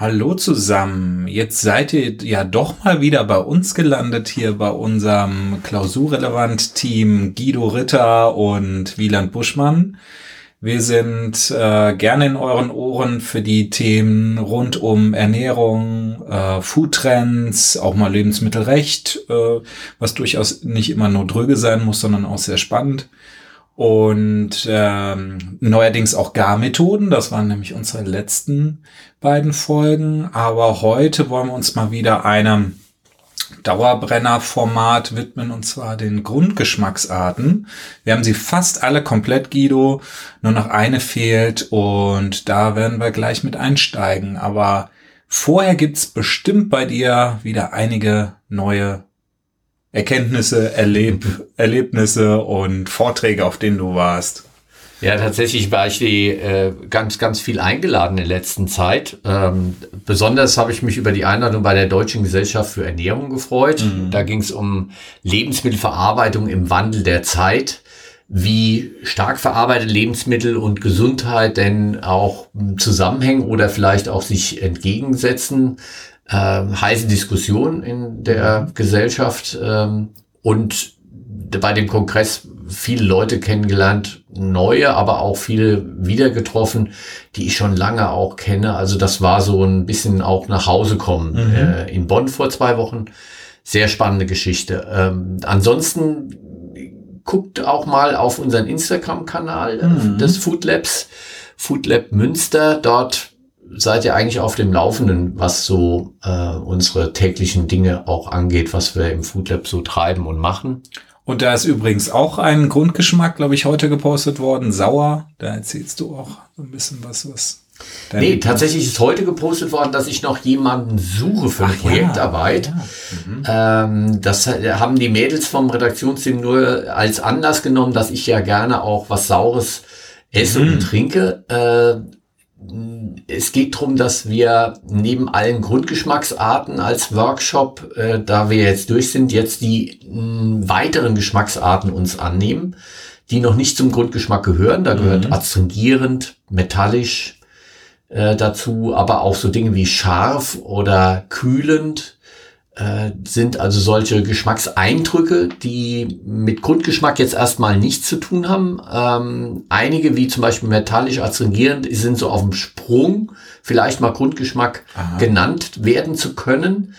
Hallo zusammen. Jetzt seid ihr ja doch mal wieder bei uns gelandet hier bei unserem klausurrelevant Team Guido Ritter und Wieland Buschmann. Wir sind äh, gerne in euren Ohren für die Themen rund um Ernährung, äh, Foodtrends, auch mal Lebensmittelrecht, äh, was durchaus nicht immer nur dröge sein muss, sondern auch sehr spannend und ähm, neuerdings auch Garmethoden. Das waren nämlich unsere letzten beiden Folgen. Aber heute wollen wir uns mal wieder einem Dauerbrenner-Format widmen, und zwar den Grundgeschmacksarten. Wir haben sie fast alle komplett, Guido. Nur noch eine fehlt und da werden wir gleich mit einsteigen. Aber vorher gibt's bestimmt bei dir wieder einige neue Erkenntnisse, Erleb Erlebnisse und Vorträge, auf denen du warst? Ja, tatsächlich war ich die, äh, ganz, ganz viel eingeladen in der letzten Zeit. Ähm, besonders habe ich mich über die Einladung bei der Deutschen Gesellschaft für Ernährung gefreut. Mhm. Da ging es um Lebensmittelverarbeitung im Wandel der Zeit, wie stark verarbeitete Lebensmittel und Gesundheit denn auch zusammenhängen oder vielleicht auch sich entgegensetzen äh, heiße Diskussion in der mhm. Gesellschaft ähm, und bei dem Kongress viele Leute kennengelernt, neue, aber auch viele wieder getroffen, die ich schon lange auch kenne. Also das war so ein bisschen auch nach Hause kommen mhm. äh, in Bonn vor zwei Wochen. Sehr spannende Geschichte. Ähm, ansonsten guckt auch mal auf unseren Instagram-Kanal äh, mhm. des Food Labs, Food Lab Münster. Dort seid ihr eigentlich auf dem Laufenden, was so äh, unsere täglichen Dinge auch angeht, was wir im Food Lab so treiben und machen. Und da ist übrigens auch ein Grundgeschmack, glaube ich, heute gepostet worden, sauer. Da erzählst du auch so ein bisschen was, was. Nee, tatsächlich ist heute gepostet worden, dass ich noch jemanden suche für eine Ach, Projektarbeit. Ja, ja. Mhm. Ähm, das haben die Mädels vom Redaktionsteam nur als Anlass genommen, dass ich ja gerne auch was Saures esse mhm. und trinke. Äh, es geht darum, dass wir neben allen Grundgeschmacksarten als Workshop, äh, da wir jetzt durch sind, jetzt die mh, weiteren Geschmacksarten uns annehmen, die noch nicht zum Grundgeschmack gehören. Da gehört mhm. adstringierend, metallisch äh, dazu, aber auch so Dinge wie scharf oder kühlend äh, sind also solche Geschmackseindrücke, die mit Grundgeschmack jetzt erstmal nichts zu tun haben. Ähm, einige, wie zum Beispiel metallisch astringierend, sind so auf dem Sprung, vielleicht mal Grundgeschmack Aha. genannt werden zu können.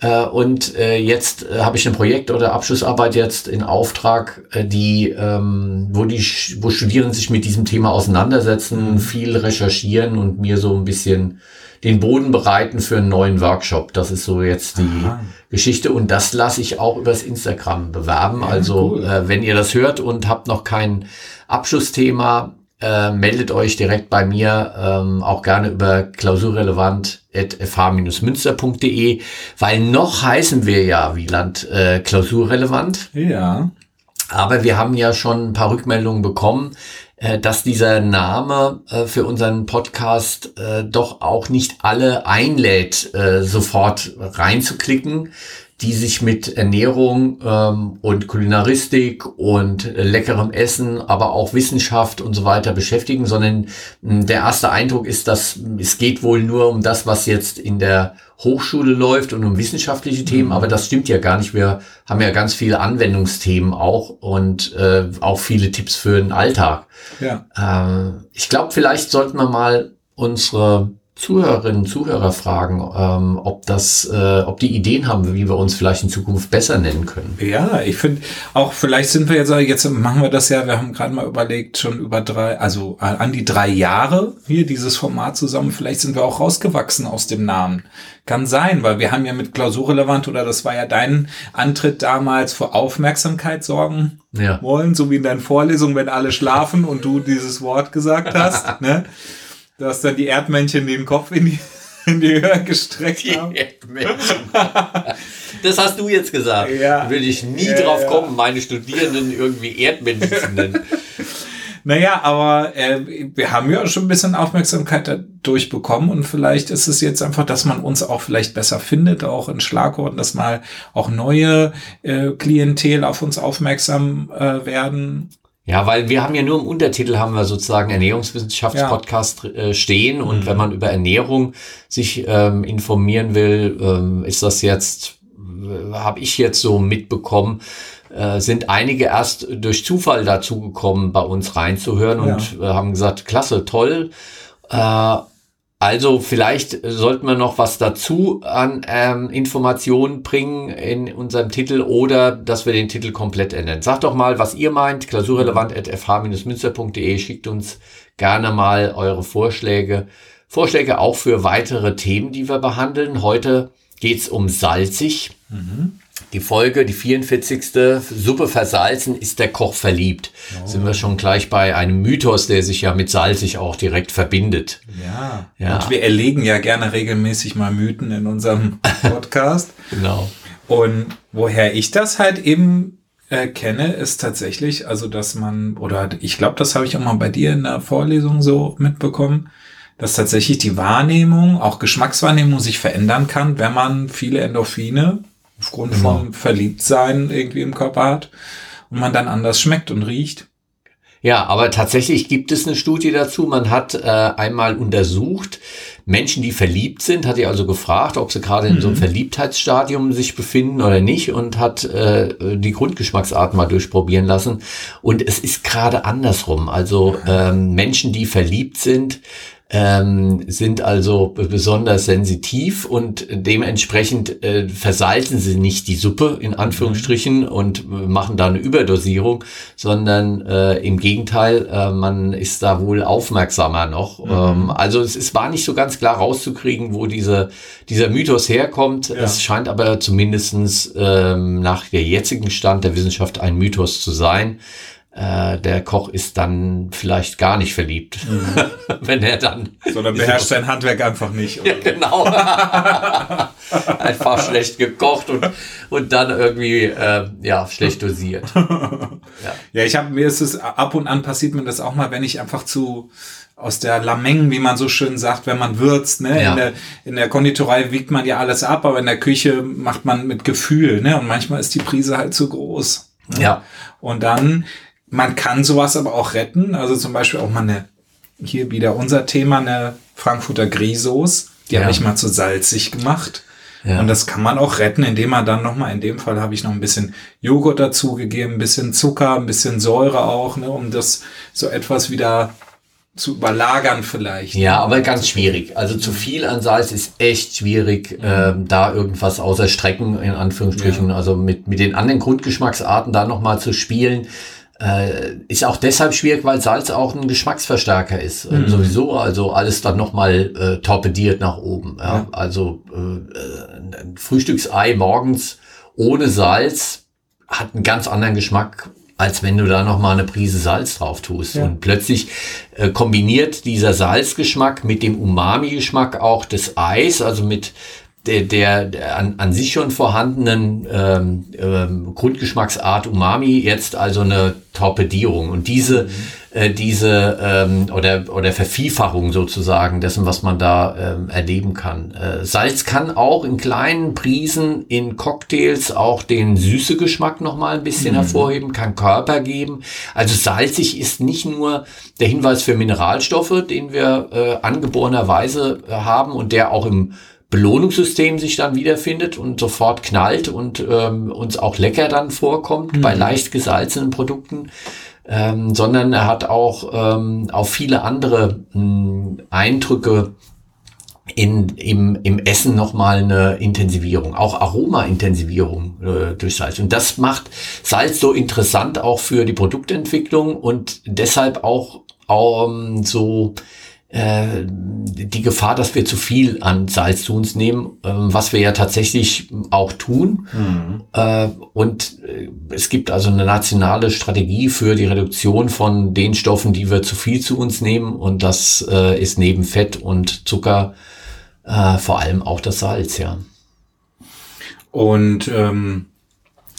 Äh, und äh, jetzt äh, habe ich ein Projekt oder Abschlussarbeit jetzt in Auftrag, äh, die, ähm, wo die, wo Studierende sich mit diesem Thema auseinandersetzen, mhm. viel recherchieren und mir so ein bisschen den Boden bereiten für einen neuen Workshop. Das ist so jetzt die Aha. Geschichte und das lasse ich auch übers Instagram bewerben. Ja, also cool. äh, wenn ihr das hört und habt noch kein Abschlussthema, äh, meldet euch direkt bei mir, ähm, auch gerne über klausurrelevant.fh-münster.de, weil noch heißen wir ja Wieland äh, klausurrelevant. Ja. Aber wir haben ja schon ein paar Rückmeldungen bekommen, dass dieser Name äh, für unseren Podcast äh, doch auch nicht alle einlädt, äh, sofort reinzuklicken, die sich mit Ernährung ähm, und Kulinaristik und äh, leckerem Essen, aber auch Wissenschaft und so weiter beschäftigen, sondern mh, der erste Eindruck ist, dass es geht wohl nur um das, was jetzt in der Hochschule läuft und um wissenschaftliche Themen, mhm. aber das stimmt ja gar nicht. Wir haben ja ganz viele Anwendungsthemen auch und äh, auch viele Tipps für den Alltag. Ja. Äh, ich glaube, vielleicht sollten wir mal unsere Zuhörerinnen, Zuhörer fragen, ähm, ob das, äh, ob die Ideen haben, wie wir uns vielleicht in Zukunft besser nennen können. Ja, ich finde auch, vielleicht sind wir jetzt, jetzt machen wir das ja, wir haben gerade mal überlegt, schon über drei, also an die drei Jahre hier dieses Format zusammen, vielleicht sind wir auch rausgewachsen aus dem Namen. Kann sein, weil wir haben ja mit Klausurrelevant oder das war ja dein Antritt damals vor Aufmerksamkeit sorgen ja. wollen, so wie in deinen Vorlesungen, wenn alle schlafen und du dieses Wort gesagt hast, ne? Du hast dann die Erdmännchen den Kopf in die, in die Höhe gestreckt die haben. Erdmännchen. Das hast du jetzt gesagt. Ja. Würde ich nie ja, drauf kommen, meine Studierenden irgendwie Erdmännchen zu nennen. Naja, aber äh, wir haben ja schon ein bisschen Aufmerksamkeit dadurch bekommen und vielleicht ist es jetzt einfach, dass man uns auch vielleicht besser findet, auch in Schlagworten, dass mal auch neue äh, Klientel auf uns aufmerksam äh, werden Ja, weil wir haben ja nur im Untertitel haben wir sozusagen Ernährungswissenschaftspodcast ja. äh, stehen und mhm. wenn man über Ernährung sich ähm, informieren will, ähm, ist das jetzt, äh, habe ich jetzt so mitbekommen, äh, sind einige erst durch Zufall dazu gekommen, bei uns reinzuhören ja. und äh, haben gesagt, klasse, toll. Äh, also vielleicht sollten wir noch was dazu an ähm, Informationen bringen in unserem Titel oder dass wir den Titel komplett ändern. Sagt doch mal, was ihr meint. Klausurrelevant.fh-münster.de schickt uns gerne mal eure Vorschläge. Vorschläge auch für weitere Themen, die wir behandeln. Heute geht's um salzig. Mhm. Die Folge, die 44. Suppe versalzen, ist der Koch verliebt. Oh. Sind wir schon gleich bei einem Mythos, der sich ja mit salzig auch direkt verbindet. Ja. ja. Und wir erlegen ja gerne regelmäßig mal Mythen in unserem Podcast. genau. Und woher ich das halt eben äh, kenne, ist tatsächlich, also dass man, oder ich glaube, das habe ich auch mal bei dir in der Vorlesung so mitbekommen, dass tatsächlich die Wahrnehmung, auch Geschmackswahrnehmung sich verändern kann, wenn man viele Endorphine aufgrund genau. von Verliebtsein irgendwie im Körper hat und man dann anders schmeckt und riecht. Ja, aber tatsächlich gibt es eine Studie dazu. Man hat äh, einmal untersucht, Menschen, die verliebt sind, hat er also gefragt, ob sie gerade in so einem mhm. Verliebtheitsstadium sich befinden oder nicht und hat äh, die Grundgeschmacksart mal durchprobieren lassen. Und es ist gerade andersrum. Also ähm, Menschen, die verliebt sind, ähm, sind also besonders sensitiv und dementsprechend äh, versalzen sie nicht die Suppe in Anführungsstrichen mhm. und machen da eine Überdosierung, sondern äh, im Gegenteil, äh, man ist da wohl aufmerksamer noch. Mhm. Ähm, also es, es war nicht so ganz klar rauszukriegen, wo diese, dieser Mythos herkommt. Ja. Es scheint aber zumindestens ähm, nach der jetzigen Stand der Wissenschaft ein Mythos zu sein äh, der Koch ist dann vielleicht gar nicht verliebt, mhm. wenn er dann. Sondern beherrscht sein Handwerk einfach nicht. Ja, genau. einfach schlecht gekocht und, und dann irgendwie äh, ja schlecht dosiert. Ja, ja ich habe mir ist es ab und an passiert mir das auch mal, wenn ich einfach zu aus der Lameng, wie man so schön sagt, wenn man würzt. Ne? Ja. In, der, in der Konditorei wiegt man ja alles ab, aber in der Küche macht man mit Gefühl. Ne? Und manchmal ist die Prise halt zu groß. Ne? Ja. Und dann man kann sowas aber auch retten. Also zum Beispiel auch mal eine, hier wieder unser Thema, eine Frankfurter Grisos. Die ja. habe ich mal zu salzig gemacht. Ja. Und das kann man auch retten, indem man dann nochmal, in dem Fall habe ich noch ein bisschen Joghurt dazugegeben, ein bisschen Zucker, ein bisschen Säure auch, ne, um das so etwas wieder zu überlagern vielleicht. Ja, aber ganz schwierig. Also zu viel an Salz ist echt schwierig, mhm. ähm, da irgendwas außer Strecken in Anführungsstrichen, ja. also mit, mit den anderen Grundgeschmacksarten da nochmal zu spielen. Äh, ist auch deshalb schwierig, weil Salz auch ein Geschmacksverstärker ist. Äh, mhm. Sowieso, also alles dann nochmal äh, torpediert nach oben. Ja? ja. Also äh, ein Frühstücksei morgens ohne Salz hat einen ganz anderen Geschmack, als wenn du da nochmal eine Prise Salz drauf tust. Ja. Und plötzlich äh, kombiniert dieser Salzgeschmack mit dem Umami-Geschmack auch des Eis, also mit der, der, an, an sich schon vorhandenen ähm, ähm, Grundgeschmacksart Umami jetzt also eine Torpedierung und diese mhm. äh, diese ähm, oder oder Vervielfachung sozusagen dessen was man da ähm, erleben kann äh, Salz kann auch in kleinen Prisen in Cocktails auch den süße Geschmack noch mal ein bisschen mhm. hervorheben kann Körper geben also salzig ist nicht nur der Hinweis für Mineralstoffe den wir äh, angeborenerweise äh, haben und der auch im Belohnungssystem sich dann wiederfindet und sofort knallt und ähm, uns auch lecker dann vorkommt mhm. bei leicht gesalzenen Produkten, ähm, sondern er hat auch ähm, auf viele andere mh, hm, Eindrücke in, im, im Essen nochmal eine Intensivierung, auch Aroma-Intensivierung äh, durch Salz. Und das macht Salz so interessant auch für die Produktentwicklung und deshalb auch ähm, so die Gefahr, dass wir zu viel an Salz zu uns nehmen, äh, was wir ja tatsächlich auch tun. Mhm. Äh, und äh, es gibt also eine nationale Strategie für die Reduktion von den Stoffen, die wir zu viel zu uns nehmen. Und das äh, ist neben Fett und Zucker vor allem auch das Salz, ja. Und ähm,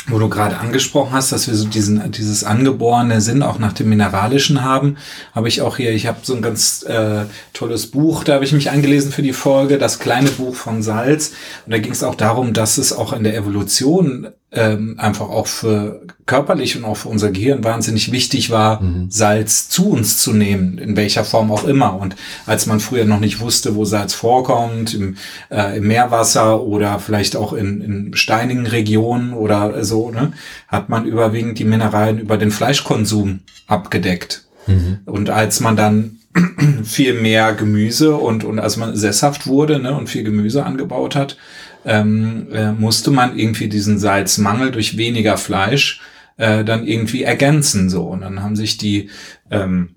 wo du gerade angesprochen hast, dass wir so diesen, dieses angeborene Sinn auch nach dem Mineralischen haben, habe ich auch hier, ich habe so ein ganz äh, tolles Buch, da habe ich mich eingelesen für die Folge, das kleine Buch von Salz. Und da ging es auch darum, dass es auch in der Evolution ähm, einfach auch für körperlich und auch für unser Gehirn wahnsinnig wichtig war, mhm. Salz zu uns zu nehmen, in welcher Form auch immer. Und als man früher noch nicht wusste, wo Salz vorkommt, im, äh, im Meerwasser oder vielleicht auch in, in steinigen Regionen oder so, ne, hat man überwiegend die Mineralien über den Fleischkonsum abgedeckt. Mhm. Und als man dann viel mehr Gemüse und, und als man sesshaft wurde ne, und viel Gemüse angebaut hat, ähm, äh, musste man irgendwie diesen Salzmangel durch weniger Fleisch äh, dann irgendwie ergänzen. So. Und dann haben sich die ähm,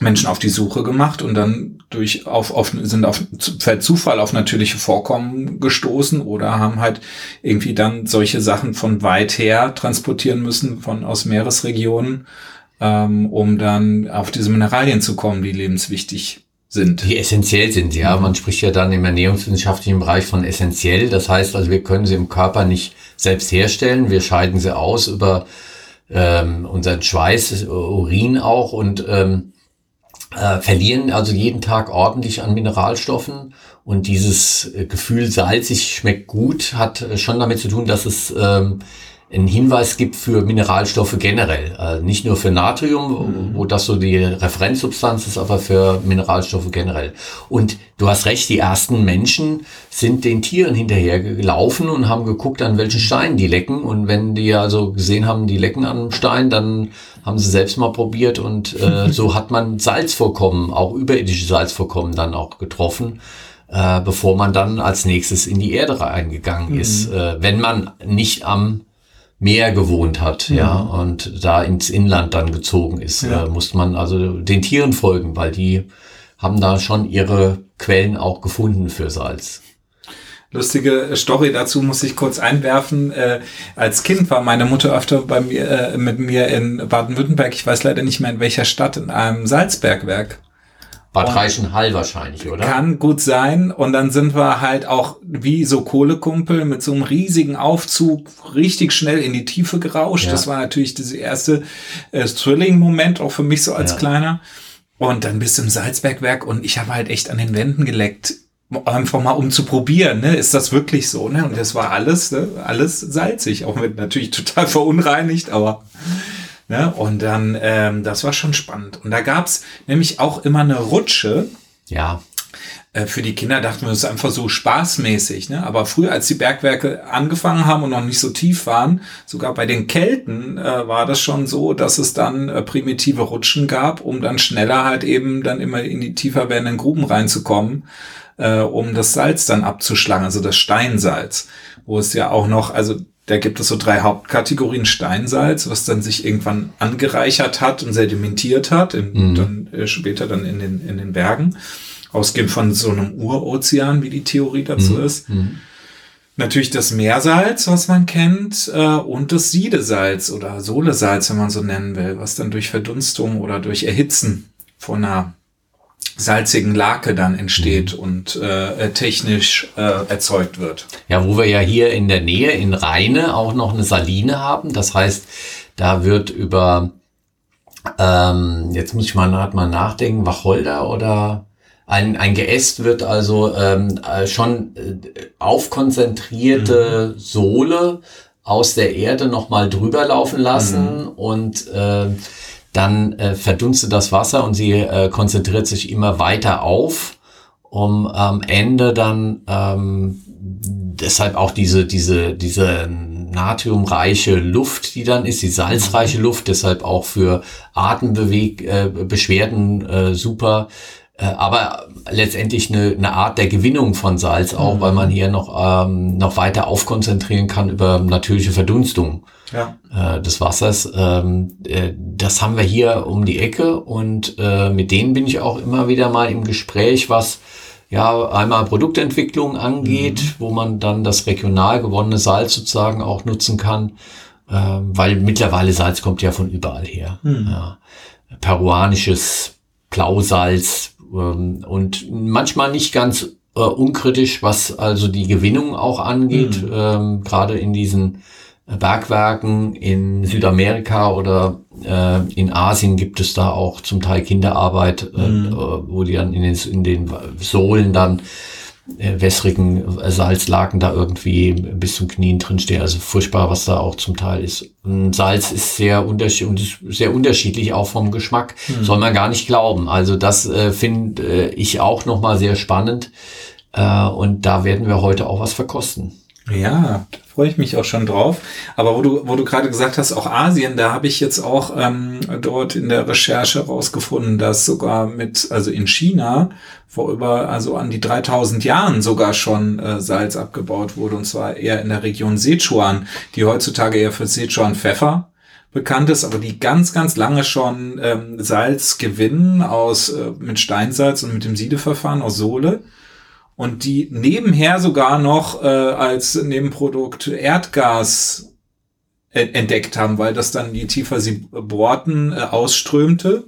Menschen auf die Suche gemacht und dann durch auf, auf sind auf per Zufall auf natürliche Vorkommen gestoßen oder haben halt irgendwie dann solche Sachen von weit her transportieren müssen von aus Meeresregionen, ähm, um dann auf diese Mineralien zu kommen, die lebenswichtig sind. Die essentiell sind, ja. Man spricht ja dann im ernährungswissenschaftlichen Bereich von essentiell. Das heißt also, wir können sie im Körper nicht selbst herstellen. Wir scheiden sie aus über ähm, unseren Schweiß, Urin auch und ähm, äh, verlieren also jeden Tag ordentlich an Mineralstoffen. Und dieses Gefühl salzig schmeckt gut hat schon damit zu tun, dass es ähm, einen Hinweis gibt für Mineralstoffe generell. Also nicht nur für Natrium, mhm. wo das so die Referenzsubstanz ist, aber für Mineralstoffe generell. Und du hast recht, die ersten Menschen sind den Tieren hinterher gelaufen und haben geguckt, an welchen Steinen die lecken. Und wenn die also gesehen haben, die lecken an einem Stein, dann haben sie selbst mal probiert und äh, so hat man Salzvorkommen, auch überirdische Salzvorkommen dann auch getroffen. Äh, bevor man dann als nächstes in die Erde reingegangen mhm. ist, äh, wenn man nicht am Meer gewohnt hat, mhm. ja, und da ins Inland dann gezogen ist, ja. äh, musste man also den Tieren folgen, weil die haben da schon ihre Quellen auch gefunden für Salz. Lustige Story dazu muss ich kurz einwerfen. Äh, als Kind war meine Mutter öfter bei mir, äh, mit mir in Baden-Württemberg, ich weiß leider nicht mehr in welcher Stadt, in einem Salzbergwerk. Bad Reichenhall wahrscheinlich, oder? Kann gut sein. Und dann sind wir halt auch wie so Kohlekumpel mit so einem riesigen Aufzug richtig schnell in die Tiefe gerauscht. Ja. Das war natürlich dieser erste äh, Thrilling-Moment, auch für mich so als ja. Kleiner. Und dann bist du im Salzbergwerk und ich habe halt echt an den Wänden geleckt. Einfach mal um zu probieren, ne? Ist das wirklich so, ne? Und das war alles, ne? alles salzig. Auch mit natürlich total verunreinigt, aber Ne? Und dann, ähm, das war schon spannend. Und da gab's nämlich auch immer eine Rutsche. Ja. Äh, für die Kinder dachten wir, das ist einfach so spaßmäßig. Ne? Aber früher, als die Bergwerke angefangen haben und noch nicht so tief waren, sogar bei den Kelten äh, war das schon so, dass es dann äh, primitive Rutschen gab, um dann schneller halt eben dann immer in die tiefer werdenden Gruben reinzukommen, äh, um das Salz dann abzuschlagen, also das Steinsalz, wo es ja auch noch, also da gibt es so drei Hauptkategorien Steinsalz, was dann sich irgendwann angereichert hat und sedimentiert hat, in, mhm. dann äh, später dann in den, in den Bergen, ausgehend von so einem Urozean, wie die Theorie dazu mhm. ist. Mhm. Natürlich das Meersalz, was man kennt, äh, und das Siedesalz oder Solesalz, wenn man so nennen will, was dann durch Verdunstung oder durch Erhitzen von einer salzigen Lake dann entsteht mhm. und äh, technisch äh, erzeugt wird. Ja, wo wir ja hier in der Nähe in Rheine auch noch eine Saline haben. Das heißt, da wird über, ähm, jetzt muss ich mal, mal nachdenken, Wacholder oder ein, ein Geäst wird also ähm, äh, schon äh, aufkonzentrierte mhm. Sohle aus der Erde nochmal drüber laufen lassen mhm. und äh, dann äh, verdunstet das Wasser und sie äh, konzentriert sich immer weiter auf, um am Ende dann ähm, deshalb auch diese, diese, diese natriumreiche Luft, die dann ist, die salzreiche Luft, deshalb auch für Atembeschwerden äh, äh, super. Äh, aber letztendlich eine, eine Art der Gewinnung von Salz auch, mhm. weil man hier noch, ähm, noch weiter aufkonzentrieren kann über natürliche Verdunstung ja. äh, des Wassers. Ähm, äh, das haben wir hier um die Ecke und äh, mit denen bin ich auch immer wieder mal im Gespräch, was ja einmal Produktentwicklung angeht, mhm. wo man dann das regional gewonnene Salz sozusagen auch nutzen kann, äh, weil mittlerweile Salz kommt ja von überall her. Mhm. Ja. Peruanisches Blausalz ähm, und manchmal nicht ganz äh, unkritisch, was also die Gewinnung auch angeht, mhm. ähm, gerade in diesen Bergwerken in Südamerika oder äh, in Asien gibt es da auch zum Teil Kinderarbeit, äh, mhm. wo die dann in den, in den Sohlen dann äh, wässrigen Salzlaken da irgendwie bis zum Knien drin stehen. Also furchtbar, was da auch zum Teil ist. Und Salz ist sehr, unterschiedlich, sehr unterschiedlich, auch vom Geschmack. Mhm. Soll man gar nicht glauben. Also das äh, finde äh, ich auch nochmal sehr spannend. Äh, und da werden wir heute auch was verkosten. Ja, da freue ich mich auch schon drauf. Aber wo du, wo du gerade gesagt hast, auch Asien, da habe ich jetzt auch ähm, dort in der Recherche rausgefunden, dass sogar mit, also in China vor über, also an die 3000 Jahren sogar schon äh, Salz abgebaut wurde und zwar eher in der Region Sichuan, die heutzutage eher für Sichuan Pfeffer bekannt ist, aber die ganz, ganz lange schon ähm, Salz gewinnen aus äh, mit Steinsalz und mit dem Siedeverfahren aus Sohle und die nebenher sogar noch äh, als Nebenprodukt Erdgas entdeckt haben, weil das dann, je tiefer sie bohrten, äh, ausströmte.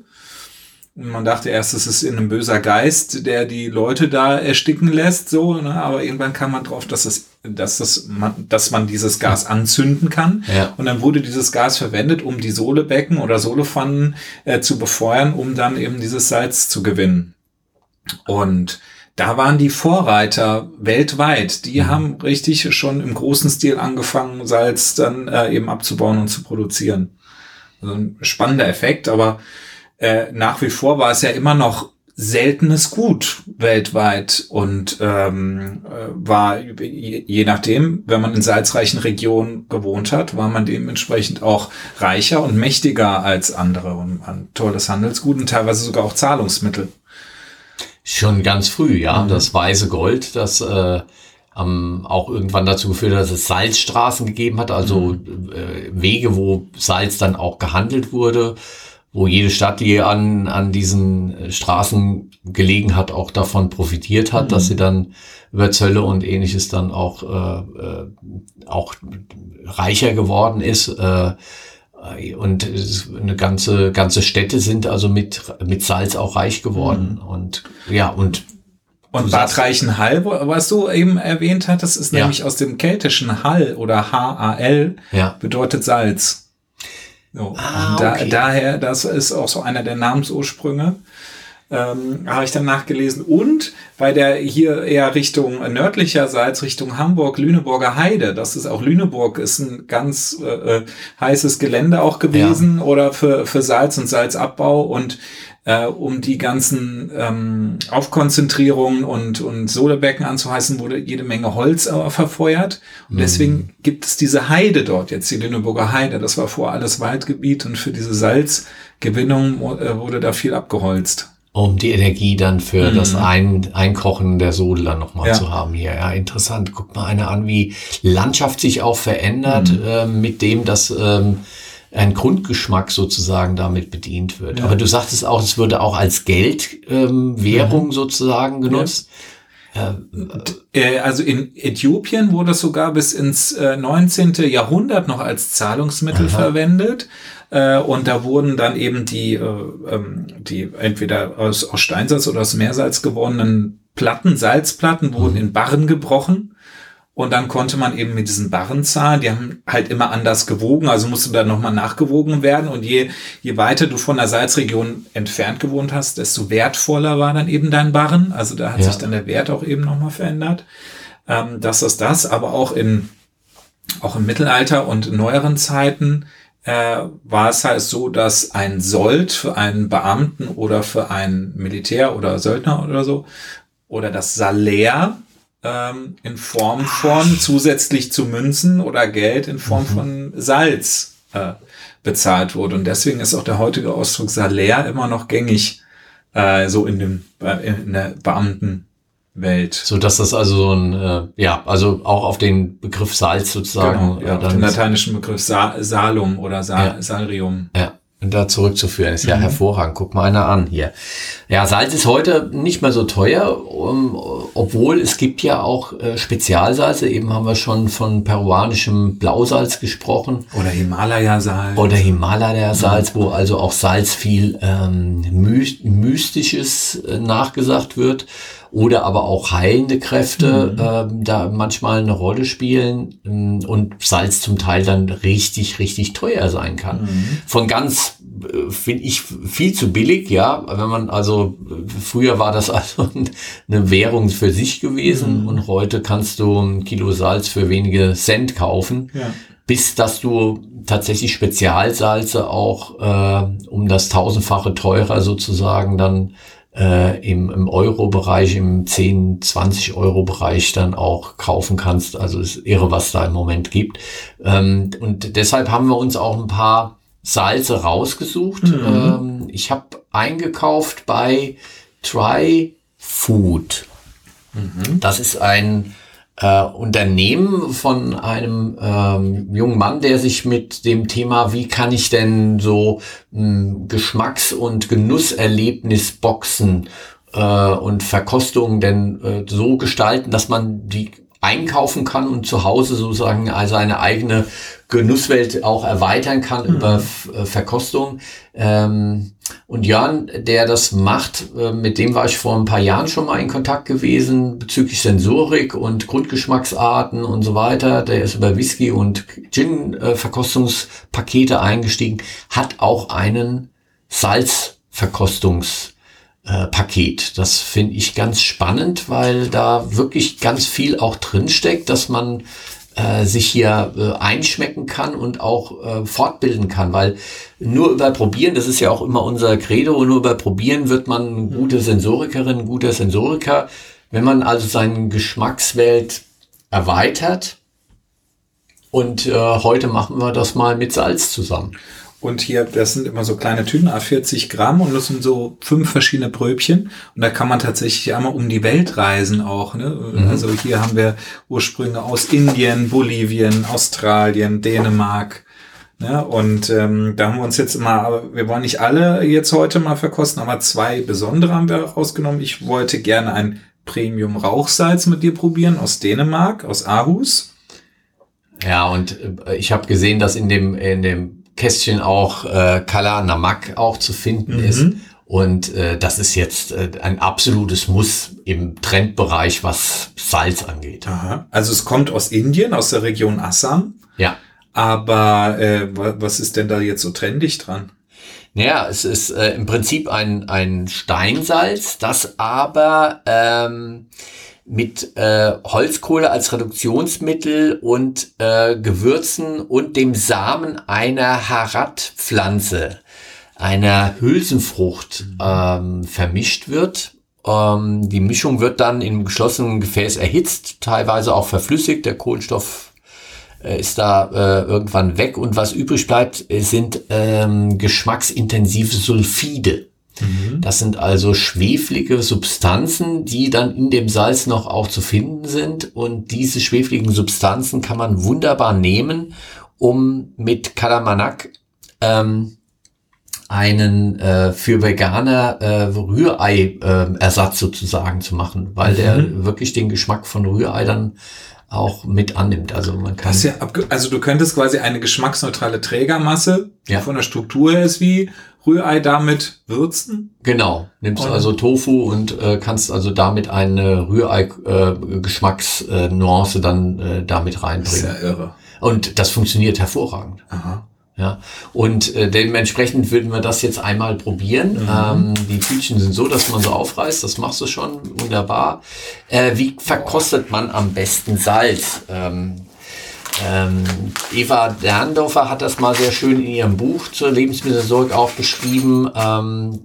Und man dachte erst, es ist in einem böser Geist, der die Leute da ersticken lässt, so, ne? aber irgendwann kam man drauf, dass das, dass das, man, dass man dieses Gas anzünden kann. Ja. Und dann wurde dieses Gas verwendet, um die Sohlebecken oder Sohlepfannen äh, zu befeuern, um dann eben dieses Salz zu gewinnen. Und da waren die Vorreiter weltweit. Die mhm. haben richtig schon im großen Stil angefangen, Salz dann äh, eben abzubauen und zu produzieren. Also ein spannender Effekt, aber äh, nach wie vor war es ja immer noch seltenes Gut weltweit und ähm, äh, war je, je nachdem, wenn man in salzreichen Regionen gewohnt hat, war man dementsprechend auch reicher und mächtiger als andere und ein tolles Handelsgut und teilweise sogar auch Zahlungsmittel. Schon ganz früh, ja. Mhm. Das weiße Gold, das äh, ähm, auch irgendwann dazu geführt hat, dass es Salzstraßen gegeben hat, also mhm. äh, Wege, wo Salz dann auch gehandelt wurde, wo jede Stadt, die an, an diesen äh, Straßen gelegen hat, auch davon profitiert hat, mhm. dass sie dann über Zölle und ähnliches dann auch, äh, äh, auch reicher geworden ist. Äh, und eine ganze, ganze Städte sind also mit, mit Salz auch reich geworden. Mhm. Und ja, und und Bad Reichenhall, was du eben erwähnt hattest, ist ja. nämlich aus dem keltischen Hall oder H-A-L, ja. bedeutet Salz. So. Ah, okay. da, daher, das ist auch so einer der Namensursprünge ähm, habe ich dann nachgelesen. Und bei der hier eher Richtung äh, nördlicherseits, Richtung Hamburg, Lüneburger Heide, das ist auch Lüneburg, ist ein ganz äh, äh, heißes Gelände auch gewesen ja. oder für, für Salz und Salzabbau und äh, um die ganzen ähm, Aufkonzentrierungen und, und Solebecken anzuheißen, wurde jede Menge Holz äh, verfeuert. Und mhm. deswegen gibt es diese Heide dort, jetzt die Lüneburger Heide. Das war vorher alles Waldgebiet und für diese Salzgewinnung äh, wurde da viel abgeholzt um die Energie dann für mhm. das Ein Einkochen der Sohle dann nochmal ja. zu haben hier. Ja, interessant. Guck mal einer an, wie Landschaft sich auch verändert, mhm. äh, mit dem, dass ähm, ein Grundgeschmack sozusagen damit bedient wird. Ja. Aber du sagtest auch, es würde auch als Geldwährung ähm, mhm. sozusagen genutzt. Ja. Äh, also in Äthiopien wurde es sogar bis ins 19. Äh, Jahrhundert noch als Zahlungsmittel Aha. verwendet. Äh, und da wurden dann eben die, äh, ähm, die entweder aus, aus Steinsalz oder aus Meersalz gewonnenen Platten, Salzplatten, wurden mhm. in Barren gebrochen. Und dann konnte man eben mit diesen Barren zahlen. Die haben halt immer anders gewogen, also musste dann nochmal nachgewogen werden. Und je, je weiter du von der Salzregion entfernt gewohnt hast, desto wertvoller war dann eben dein Barren. Also da hat ja. sich dann der Wert auch eben nochmal verändert. Ähm, das ist das, aber auch in, auch im Mittelalter und in neueren Zeiten äh, war es halt so, dass ein Sold für einen Beamten oder für einen Militär oder Söldner oder so oder das Salär ähm, in Form von Ach. zusätzlich zu Münzen oder Geld in Form mhm. von Salz äh, bezahlt wurde. Und deswegen ist auch der heutige Ausdruck Salär immer noch gängig äh, so in dem äh, in der Beamten Welt. So dass das also so ein, äh, ja, also auch auf den Begriff Salz sozusagen. Genau, ja, äh, auf den lateinischen Begriff Sa Salum oder Sa ja. Salrium. Ja. Und da zurückzuführen ist ja mhm. hervorragend. Guck mal einer an hier. Ja, Salz ist heute nicht mehr so teuer, um, obwohl es gibt ja auch äh, Spezialsalze. Eben haben wir schon von peruanischem Blausalz gesprochen. Oder Himalaya-Salz. Oder Himalaya-Salz, mhm. wo also auch Salz viel ähm, Mystisches äh, nachgesagt wird. Oder aber auch heilende Kräfte mhm. äh, da manchmal eine Rolle spielen ähm, und Salz zum Teil dann richtig, richtig teuer sein kann. Mhm. Von ganz äh, finde ich viel zu billig, ja. Wenn man also früher war das also eine Währung für sich gewesen mhm. und heute kannst du ein Kilo Salz für wenige Cent kaufen, ja. bis dass du tatsächlich Spezialsalze auch äh, um das tausendfache teurer sozusagen dann äh, im, im Euro-Bereich, im 10, 20 Euro-Bereich dann auch kaufen kannst. Also ist irre, was da im Moment gibt. Ähm, und deshalb haben wir uns auch ein paar Salze rausgesucht. Mhm. Ähm, ich habe eingekauft bei Try Food. Mhm. Das ist ein äh, Unternehmen von einem ähm, jungen Mann, der sich mit dem Thema, wie kann ich denn so hm, Geschmacks- und Genusserlebnisboxen äh, und Verkostungen denn äh, so gestalten, dass man die einkaufen kann und zu Hause sozusagen also eine eigene Genusswelt auch erweitern kann mhm. über äh, Verkostung. Ähm, und Jörn, der das macht, äh, mit dem war ich vor ein paar Jahren schon mal in Kontakt gewesen bezüglich Sensorik und Grundgeschmacksarten und so weiter. Der ist über Whisky und Gin-Verkostungspakete äh, eingestiegen, hat auch einen Salzverkostungs äh, Paket. Das finde ich ganz spannend, weil da wirklich ganz viel auch drinsteckt, dass man äh, sich hier äh, einschmecken kann und auch äh, fortbilden kann, weil nur über Probieren, das ist ja auch immer unser Credo, nur über Probieren wird man eine gute Sensorikerin, ein guter Sensoriker. Wenn man also seine Geschmackswelt erweitert und äh, heute machen wir das mal mit Salz zusammen. Und hier, das sind immer so kleine Tüten, A40 Gramm und das sind so fünf verschiedene Bröbchen. Und da kann man tatsächlich einmal um die Welt reisen auch. Ne? Mhm. Also hier haben wir Ursprünge aus Indien, Bolivien, Australien, Dänemark. Ne? Und ähm, da haben wir uns jetzt immer, wir wollen nicht alle jetzt heute mal verkosten, aber zwei besondere haben wir rausgenommen. Ich wollte gerne ein Premium Rauchsalz mit dir probieren aus Dänemark, aus Aarhus. Ja, und äh, ich habe gesehen, dass in dem, in dem Kästchen auch äh, Kala Namak auch zu finden mhm. ist. Und äh, das ist jetzt äh, ein absolutes Muss im Trendbereich, was Salz angeht. Aha. Also es kommt aus Indien, aus der Region Assam. Ja. Aber äh, was ist denn da jetzt so trendig dran? Naja, es ist äh, im Prinzip ein, ein Steinsalz, das aber ähm, mit äh, Holzkohle als Reduktionsmittel und äh, Gewürzen und dem Samen einer Harat-Pflanze, einer Hülsenfrucht ähm, vermischt wird. Ähm, die Mischung wird dann im geschlossenen Gefäß erhitzt, teilweise auch verflüssigt. Der Kohlenstoff äh, ist da äh, irgendwann weg und was übrig bleibt, sind ähm, geschmacksintensive Sulfide. Mhm. Das sind also schweflige Substanzen, die dann in dem Salz noch auch zu finden sind. Und diese schwefligen Substanzen kann man wunderbar nehmen, um mit Kalamanak ähm, einen äh, für Veganer äh, Rührei-Ersatz äh, sozusagen zu machen, weil mhm. der wirklich den Geschmack von Rührei dann auch mit annimmt. Also man kann. Ja also du könntest quasi eine geschmacksneutrale Trägermasse, die ja. von der Struktur her ist wie Rührei damit würzen? Genau. Nimmst und also Tofu und äh, kannst also damit eine Rührei-Geschmacksnuance äh, dann äh, damit reinbringen. Das ist ja irre. Und das funktioniert hervorragend. Aha. Ja, und äh, dementsprechend würden wir das jetzt einmal probieren. Mhm. Ähm, die Tütchen sind so, dass man so aufreißt. Das machst du schon wunderbar. Äh, wie verkostet man am besten Salz? Ähm, ähm, Eva Derndorfer hat das mal sehr schön in ihrem Buch zur Lebensmittelsorge auch beschrieben. Ähm,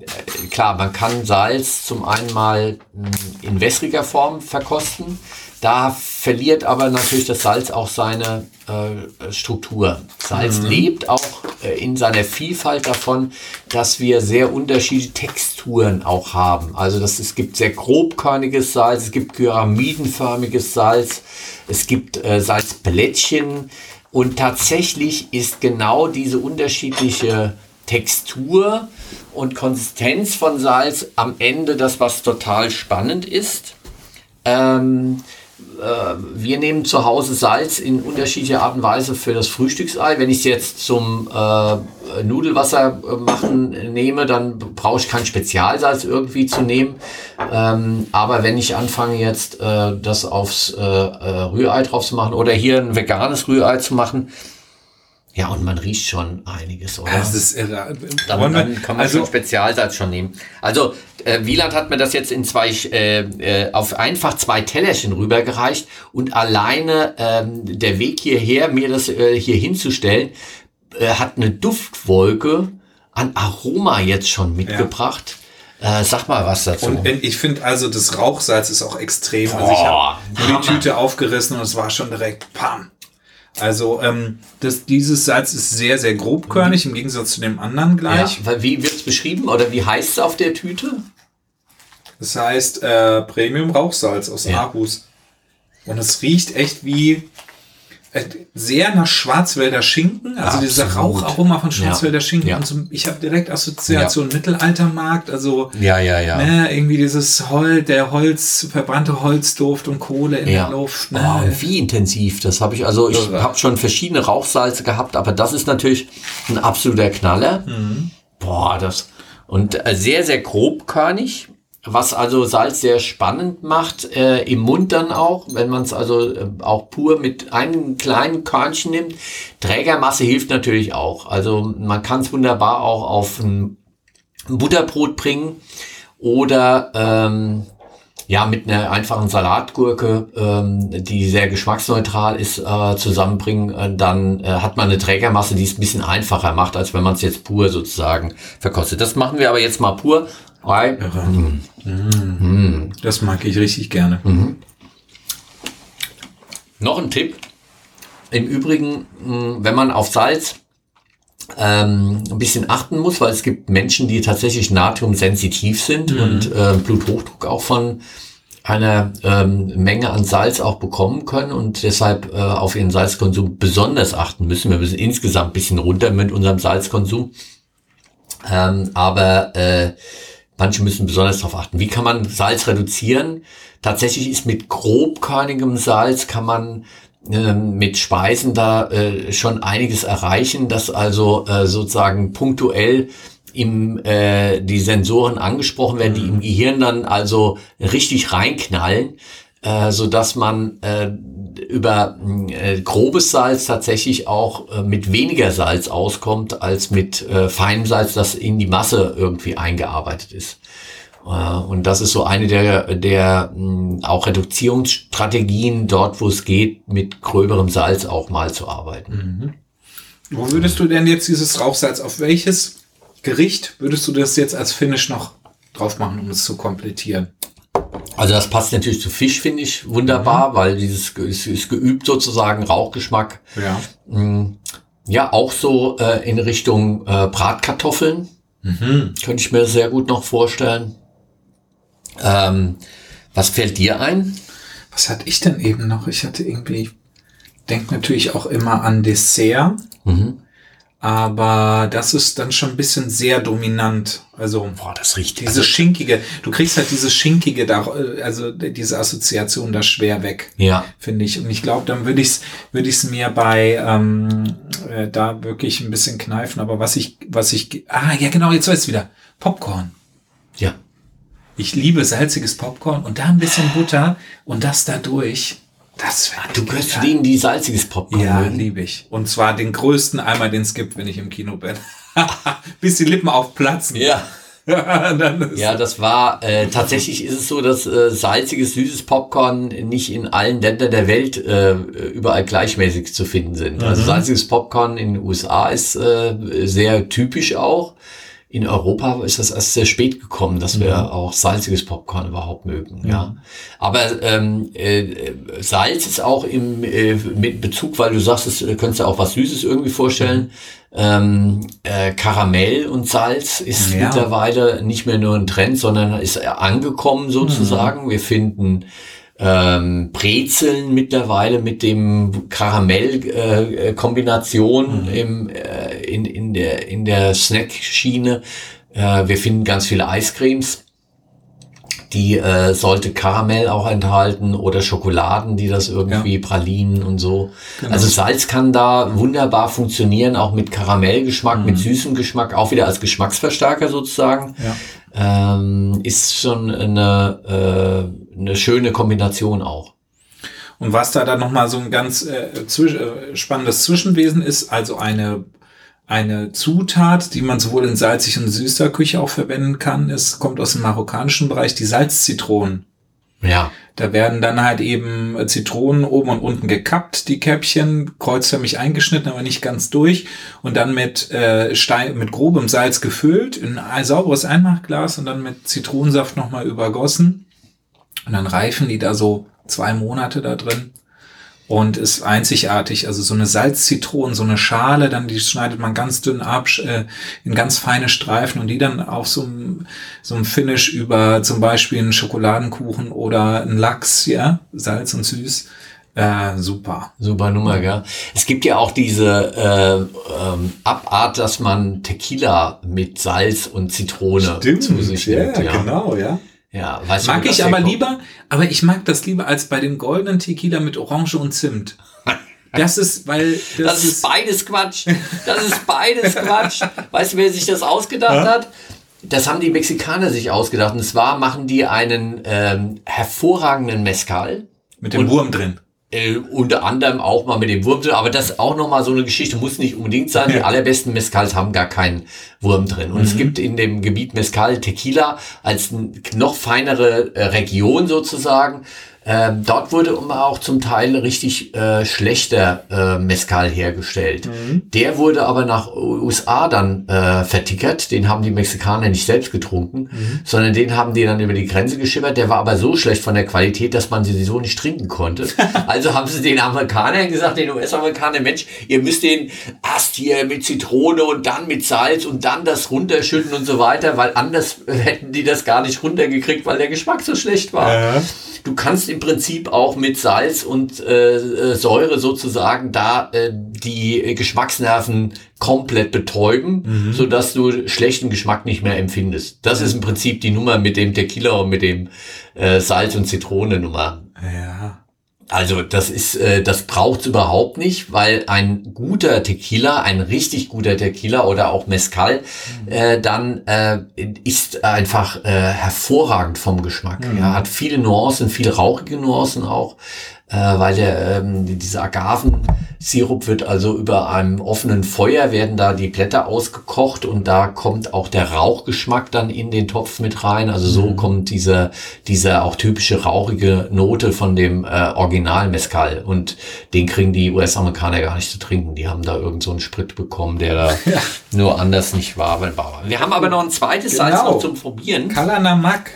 klar, man kann Salz zum einen mal hm, in wässriger Form verkosten. Da verliert aber natürlich das Salz auch seine äh, Struktur. Salz mhm. lebt auch äh, in seiner Vielfalt davon, dass wir sehr unterschiedliche Texturen auch haben. Also dass es gibt sehr grobkörniges Salz, es gibt pyramidenförmiges Salz, es gibt äh, Salzplättchen und tatsächlich ist genau diese unterschiedliche Textur und Konsistenz von Salz am Ende das, was total spannend ist. Ähm, äh, wir nehmen zu Hause Salz in unterschiedlicher Art und Weise für das Frühstücksei. Wenn ich es jetzt zum äh, Nudelwasser äh, machen nehme, dann brauche ich kein Spezialsalz irgendwie zu nehmen. Ähm, aber wenn ich anfange jetzt äh, das aufs äh, äh, Rührei drauf zu machen oder hier ein veganes Rührei zu machen, ja, und man riecht schon einiges, oder? Das ist irre. Dann, dann kann man also, schon Spezialsalz schon nehmen. Also, äh, Wieland hat mir das jetzt in zwei, äh, äh, auf einfach zwei Tellerchen rübergereicht und alleine ähm, der Weg hierher, mir das äh, hier hinzustellen, äh, hat eine Duftwolke an Aroma jetzt schon mitgebracht. Ja. Äh, sag mal was dazu. Und ich finde also, das Rauchsalz ist auch extrem. Boah, also ich habe die Tüte aufgerissen und es war schon direkt pam. Also ähm, das, dieses Salz ist sehr, sehr grobkörnig im Gegensatz zu dem anderen gleich. Ja, wie wird es beschrieben oder wie heißt es auf der Tüte? Das heißt äh, Premium Rauchsalz aus ja. Aarhus. Und es riecht echt wie, sehr nach Schwarzwälder Schinken, also Absolut. dieser Raucharoma von Schwarzwälder ja. Schinken. Ja. Und so, ich habe direkt Assoziation ja. Mittelaltermarkt, also ja, ja, ja. Ne, irgendwie dieses Holz, der Holz, verbrannte Holzduft und Kohle in der Luft. Ne? Oh, wie intensiv, das habe ich, also ich habe schon verschiedene Rauchsalze gehabt, aber das ist natürlich ein absoluter Knaller. Mhm. Boah, das und äh, sehr, sehr grobkörnig, was also Salz sehr spannend macht, äh, im Mund dann auch, wenn man es also äh, auch pur mit einem kleinen Körnchen nimmt. Trägermasse hilft natürlich auch. Also man kann es wunderbar auch auf ein Butterbrot bringen oder ähm, ja mit einer einfachen Salatgurke, ähm, die sehr geschmacksneutral ist, äh, zusammenbringen, äh, dann äh, hat man eine Trägermasse, die es ein bisschen einfacher macht, als wenn man es jetzt pur sozusagen verkostet. Das machen wir aber jetzt mal pur. Ei. Mm. Mm. Das mag ich richtig gerne. Mhm. Noch ein Tipp. Im Übrigen, mm, wenn man auf Salz ähm, ein bisschen achten muss, weil es gibt Menschen, die tatsächlich natriumsensitiv sind mhm. und äh, Bluthochdruck auch von einer ähm, Menge an Salz auch bekommen können und deshalb äh, auf ihren Salzkonsum besonders achten müssen. Wir müssen insgesamt ein bisschen runter mit unserem Salzkonsum. Ähm, aber äh, Manche müssen besonders darauf achten. Wie kann man Salz reduzieren? Tatsächlich ist mit grobkörnigem Salz kann man äh, mit Speisen da äh, schon einiges erreichen, dass also äh, sozusagen punktuell im, äh, die Sensoren angesprochen werden, die im Gehirn dann also richtig reinknallen, äh, so dass man äh, über äh, grobes Salz tatsächlich auch äh, mit weniger Salz auskommt als mit äh, feinem Salz, das in die Masse irgendwie eingearbeitet ist. Äh, und das ist so eine der, der auch Reduzierungsstrategien dort, wo es geht, mit gröberem Salz auch mal zu arbeiten. Mhm. Wo würdest du denn jetzt dieses Rauchsalz auf welches Gericht würdest du das jetzt als Finish noch drauf machen, um es zu komplettieren? Also das passt natürlich zu Fisch, finde ich wunderbar, mhm. weil dieses ist, ist geübt sozusagen Rauchgeschmack. Ja. Mm, ja, auch so äh, in Richtung äh, Bratkartoffeln. Mhm. Könnte ich mir sehr gut noch vorstellen. Ähm, was fällt dir ein? Was hatte ich denn eben noch? Ich hatte irgendwie, denke natürlich auch immer an Dessert. Mhm. Aber das ist dann schon ein bisschen sehr dominant. Also, boah, das riecht diese also, schinkige. Du kriegst halt diese schinkige da, also diese Assoziation da schwer weg. Ja, finde ich. Und ich glaube, dann würde ich es, würde ich es mir bei ähm, äh, da wirklich ein bisschen kneifen. Aber was ich, was ich, ah ja genau, jetzt weiß ich wieder Popcorn. Ja. Ich liebe salziges Popcorn und da ein bisschen Butter und das dadurch. Das du gehörst zu denen, die salziges Popcorn Ja, liebe ich. Und zwar den größten Eimer, den es gibt, wenn ich im Kino bin. Bis die Lippen aufplatzen. Ja. ja, das war äh, tatsächlich ist es so, dass äh, salziges, süßes Popcorn nicht in allen Ländern der Welt äh, überall gleichmäßig zu finden sind. Also mhm. Also salziges Popcorn in den USA ist äh, sehr typisch auch in Europa ist das erst sehr spät gekommen, dass wir mhm. auch salziges Popcorn überhaupt mögen. Mhm. Ja, aber ähm, äh, Salz ist auch im äh, mit Bezug, weil du sagst, es äh, könntest du auch was Süßes irgendwie vorstellen. Ähm, äh, Karamell und Salz ist ja. mittlerweile nicht mehr nur ein Trend, sondern ist angekommen sozusagen. Mhm. Wir finden ähm, Brezeln mittlerweile mit dem Karamell-Kombination äh, mhm. äh, in, in der, in der Snack-Schiene. Äh, wir finden ganz viele Eiscremes, die äh, sollte Karamell auch enthalten oder Schokoladen, die das irgendwie, ja. Pralinen und so. Genau. Also Salz kann da wunderbar funktionieren, auch mit Karamellgeschmack, mhm. mit süßem Geschmack, auch wieder als Geschmacksverstärker sozusagen. Ja. Ähm, ist schon eine, äh, eine schöne Kombination auch. Und was da dann nochmal so ein ganz äh, zwisch äh, spannendes Zwischenwesen ist, also eine eine Zutat, die man sowohl in salzig und süßer Küche auch verwenden kann, ist, kommt aus dem marokkanischen Bereich, die Salzzitronen. Ja. Da werden dann halt eben Zitronen oben und unten gekappt, die Käppchen, kreuzförmig eingeschnitten, aber nicht ganz durch und dann mit äh, Stein, mit grobem Salz gefüllt in ein sauberes Einmachglas und dann mit Zitronensaft nochmal übergossen. Und dann reifen die da so zwei Monate da drin und ist einzigartig. Also so eine Salzzitronen, so eine Schale, dann die schneidet man ganz dünn ab äh, in ganz feine Streifen und die dann auf so einem, so einem Finish über zum Beispiel einen Schokoladenkuchen oder einen Lachs, ja, Salz und süß. Äh, super. Super Nummer, gell? Es gibt ja auch diese äh, ähm, Abart, dass man Tequila mit Salz und Zitrone Stimmt, zu sich nimmt. Ja, ja, genau, ja. Ja, weißt mag ich aber lieber, aber ich mag das lieber als bei dem goldenen Tequila mit Orange und Zimt. Das ist, weil das, das ist, ist beides Quatsch. Das ist beides Quatsch. Weißt du, wer sich das ausgedacht ja? hat? Das haben die Mexikaner sich ausgedacht. Und zwar machen die einen ähm, hervorragenden Mezcal. Mit dem Wurm drin. Äh, unter anderem auch mal mit dem Wurm drin, aber das ist auch nochmal so eine Geschichte, muss nicht unbedingt sein. Die allerbesten Mezcals haben gar keinen Wurm drin. Und mhm. es gibt in dem Gebiet Mezcal Tequila als noch feinere äh, Region sozusagen ähm, dort wurde auch zum Teil richtig äh, schlechter äh, Mescal hergestellt. Mhm. Der wurde aber nach USA dann äh, vertickert. Den haben die Mexikaner nicht selbst getrunken, mhm. sondern den haben die dann über die Grenze geschippert. Der war aber so schlecht von der Qualität, dass man sie so nicht trinken konnte. also haben sie den Amerikanern gesagt, den US-Amerikanern, Mensch, ihr müsst den erst hier mit Zitrone und dann mit Salz und dann das runterschütten und so weiter, weil anders hätten die das gar nicht runtergekriegt, weil der Geschmack so schlecht war. Ja. Du kannst im Prinzip auch mit Salz und äh, äh, Säure sozusagen da äh, die Geschmacksnerven komplett betäuben, mhm. so dass du schlechten Geschmack nicht mehr empfindest. Das ist im Prinzip die Nummer mit dem Tequila und mit dem äh, Salz und Zitrone Nummer. Ja. Also das ist, äh, das braucht's überhaupt nicht, weil ein guter Tequila, ein richtig guter Tequila oder auch Mezcal, mhm. äh, dann äh, ist einfach äh, hervorragend vom Geschmack. Mhm. Ja, hat viele Nuancen, viele rauchige Nuancen auch äh, weil der, ähm, dieser Agavensirup wird also über einem offenen Feuer werden da die Blätter ausgekocht und da kommt auch der Rauchgeschmack dann in den Topf mit rein. Also so mhm. kommt dieser, dieser auch typische rauchige Note von dem äh, Original Mescal und den kriegen die US-Amerikaner gar nicht zu trinken. Die haben da irgend so einen Sprit bekommen, der da ja. nur anders nicht war. Wir haben aber noch ein zweites genau. Salz noch zum Probieren. Kalanamak.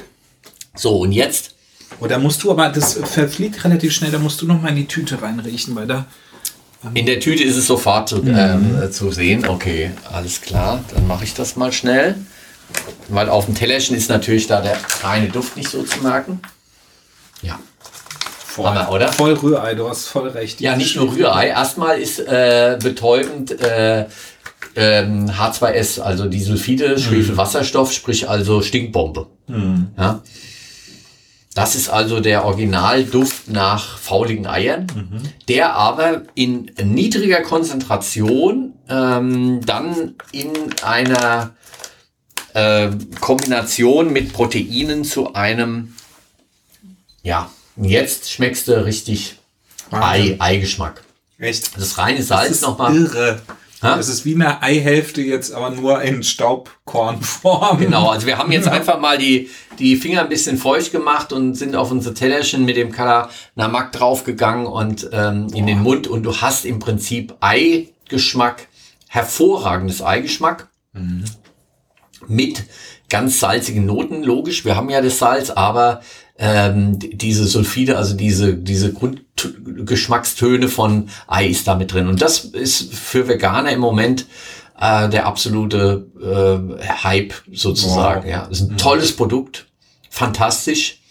So, und jetzt oder musst du aber, das verfliegt relativ schnell, da musst du noch mal in die Tüte reinriechen, weil da. Ähm in der Tüte ist es sofort zu, mhm. ähm, zu sehen. Okay, alles klar. Dann mache ich das mal schnell. Weil auf dem Tellerchen ist natürlich da der reine Duft nicht so zu merken. Ja. Voll, Aber, oder? voll Rührei, du hast voll recht. Ja, nicht nur Rührei. Erstmal ist äh, betäubend äh, ähm, H2S, also die Sulfide, mhm. Schwefelwasserstoff, sprich also Stinkbombe. Mhm. Ja. Das ist also der Originalduft nach fauligen Eiern, mhm. der aber in niedriger Konzentration ähm, dann in einer äh, Kombination mit Proteinen zu einem, ja, jetzt schmeckst du richtig Ei, Eigeschmack. Echt? Das reine Salz nochmal. Irre. Das ist wie eine Eihälfte jetzt, aber nur in Staubkornform. Genau, also wir haben jetzt einfach mal die, die Finger ein bisschen feucht gemacht und sind auf unsere Tellerchen mit dem Color Namak draufgegangen und ähm, in den Mund und du hast im Prinzip Eigeschmack, hervorragendes Eigeschmack mhm. mit ganz salzigen Noten, logisch. Wir haben ja das Salz, aber ähm, diese Sulfide, also diese, diese Grundgeschmackstöne von Ei ist da mit drin. Und das ist für Veganer im Moment äh, der absolute äh, Hype sozusagen. Wow. Ja, ist ein mhm. tolles Produkt, fantastisch.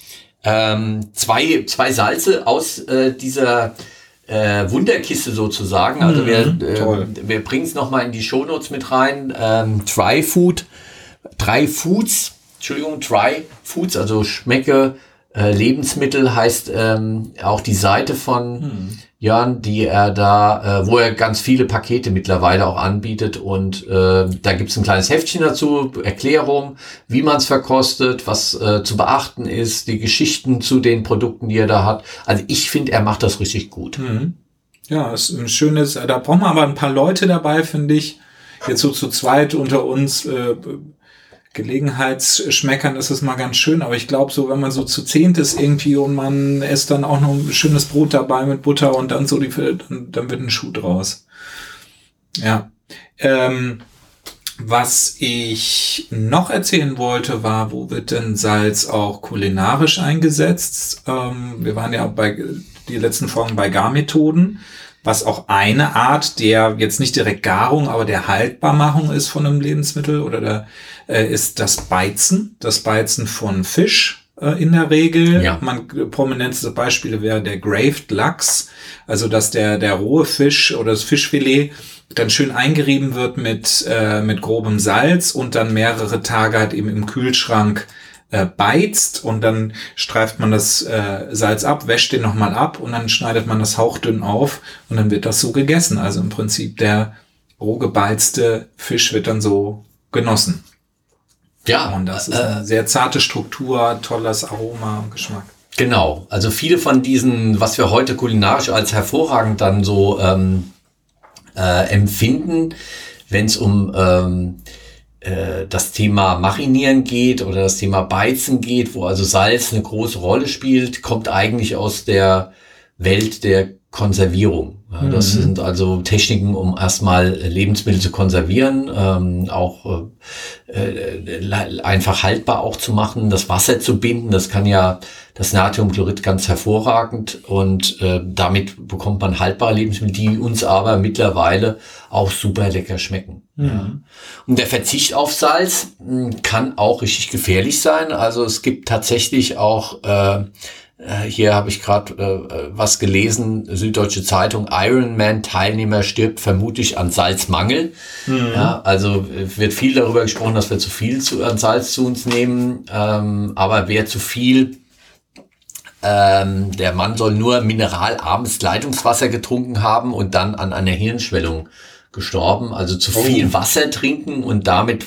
Ähm, zwei, zwei Salze aus äh, dieser äh, Wunderkiste sozusagen. Also mhm, wir, äh, wir bringen es nochmal in die Shownotes mit rein. Ähm, Dry Food, drei Foods Entschuldigung, Dry Foods, also Schmecke, äh, Lebensmittel heißt ähm, auch die Seite von hm. Jörn, die er da, äh, wo er ganz viele Pakete mittlerweile auch anbietet und äh, da gibt's ein kleines Heftchen dazu, Erklärung, wie man es verkostet, was äh, zu beachten ist, die Geschichten zu den Produkten, die er da hat. Also ich finde, er macht das richtig gut. Hm. Ja, ist ein schönes, da brauchen wir aber ein paar Leute dabei, finde ich. Jetzt so zu zweit unter uns, äh, Gelegenheitsschmeckern ist es mal ganz schön, aber ich glaube, so wenn man so zu zehnt ist irgendwie und man isst dann auch noch ein schönes Brot dabei mit Butter und dann so die, dann, dann wird ein Schuh draus. Ja. Ähm, was ich noch erzählen wollte, war, wo wird denn Salz auch kulinarisch eingesetzt? Ähm, wir waren ja bei die letzten Folgen bei Garmethoden was auch eine Art der jetzt nicht direkt Garung, aber der Haltbarmachung ist von einem Lebensmittel oder der, äh, ist das Beizen, das Beizen von Fisch äh, in der Regel. Ja. Man prominenteste Beispiele wäre der Graved Lachs, also dass der der rohe Fisch oder das Fischfilet dann schön eingerieben wird mit äh, mit grobem Salz und dann mehrere Tage halt eben im Kühlschrank äh, beizt und dann streift man das äh, Salz ab, wäscht den nochmal ab und dann schneidet man das hauchdünn auf und dann wird das so gegessen. Also im Prinzip der roh gebeizte Fisch wird dann so genossen. Ja. Und das ist äh, eine sehr zarte Struktur, tolles Aroma und Geschmack. Genau. Also viele von diesen, was wir heute kulinarisch als hervorragend dann so ähm, äh, empfinden, wenn es um ähm, äh, das Thema Marinieren geht oder das Thema Beizen geht, wo also Salz eine große Rolle spielt, kommt eigentlich aus der Welt der Konservierung. Ja, das mhm. sind also Techniken, um erstmal Lebensmittel zu konservieren, ähm, auch äh, äh, einfach haltbar auch zu machen, das Wasser zu binden. Das kann ja das Natriumchlorid ganz hervorragend und äh, damit bekommt man haltbare Lebensmittel, die uns aber mittlerweile auch super lecker schmecken. Mhm. Ja. Und der Verzicht auf Salz hm, kann auch richtig gefährlich sein. Also es gibt tatsächlich auch äh, hier habe ich gerade äh, was gelesen, Süddeutsche Zeitung, Ironman-Teilnehmer stirbt vermutlich an Salzmangel. Mhm. Ja, also äh, wird viel darüber gesprochen, dass wir zu viel zu, an Salz zu uns nehmen, ähm, aber wer zu viel ähm, der Mann soll nur mineralarmes Leitungswasser getrunken haben und dann an einer Hirnschwellung gestorben. Also zu viel oh. Wasser trinken und damit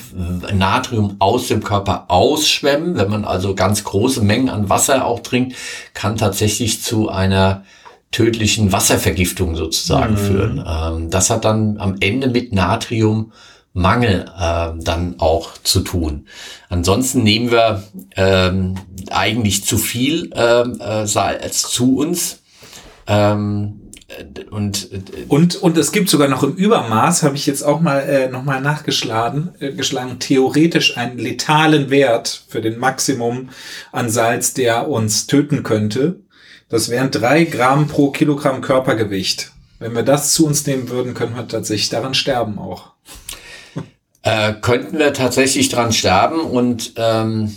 Natrium aus dem Körper ausschwemmen. Wenn man also ganz große Mengen an Wasser auch trinkt, kann tatsächlich zu einer tödlichen Wasservergiftung sozusagen mhm. führen. Ähm, das hat dann am Ende mit Natriummangel äh, dann auch zu tun. Ansonsten nehmen wir ähm, eigentlich zu viel ähm, äh, Salz zu uns. Ähm, und, und, und es gibt sogar noch im Übermaß, habe ich jetzt auch mal äh, nochmal nachgeschlagen, äh, geschlagen, theoretisch einen letalen Wert für den Maximum an Salz, der uns töten könnte. Das wären drei Gramm pro Kilogramm Körpergewicht. Wenn wir das zu uns nehmen würden, können wir tatsächlich daran sterben auch. Äh, könnten wir tatsächlich daran sterben und ähm,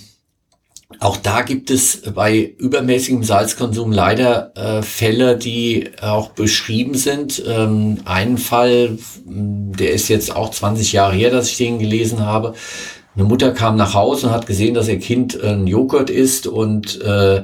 auch da gibt es bei übermäßigem Salzkonsum leider äh, Fälle, die auch beschrieben sind. Ähm, einen Fall, der ist jetzt auch 20 Jahre her, dass ich den gelesen habe. Eine Mutter kam nach Hause und hat gesehen, dass ihr Kind einen Joghurt isst und äh,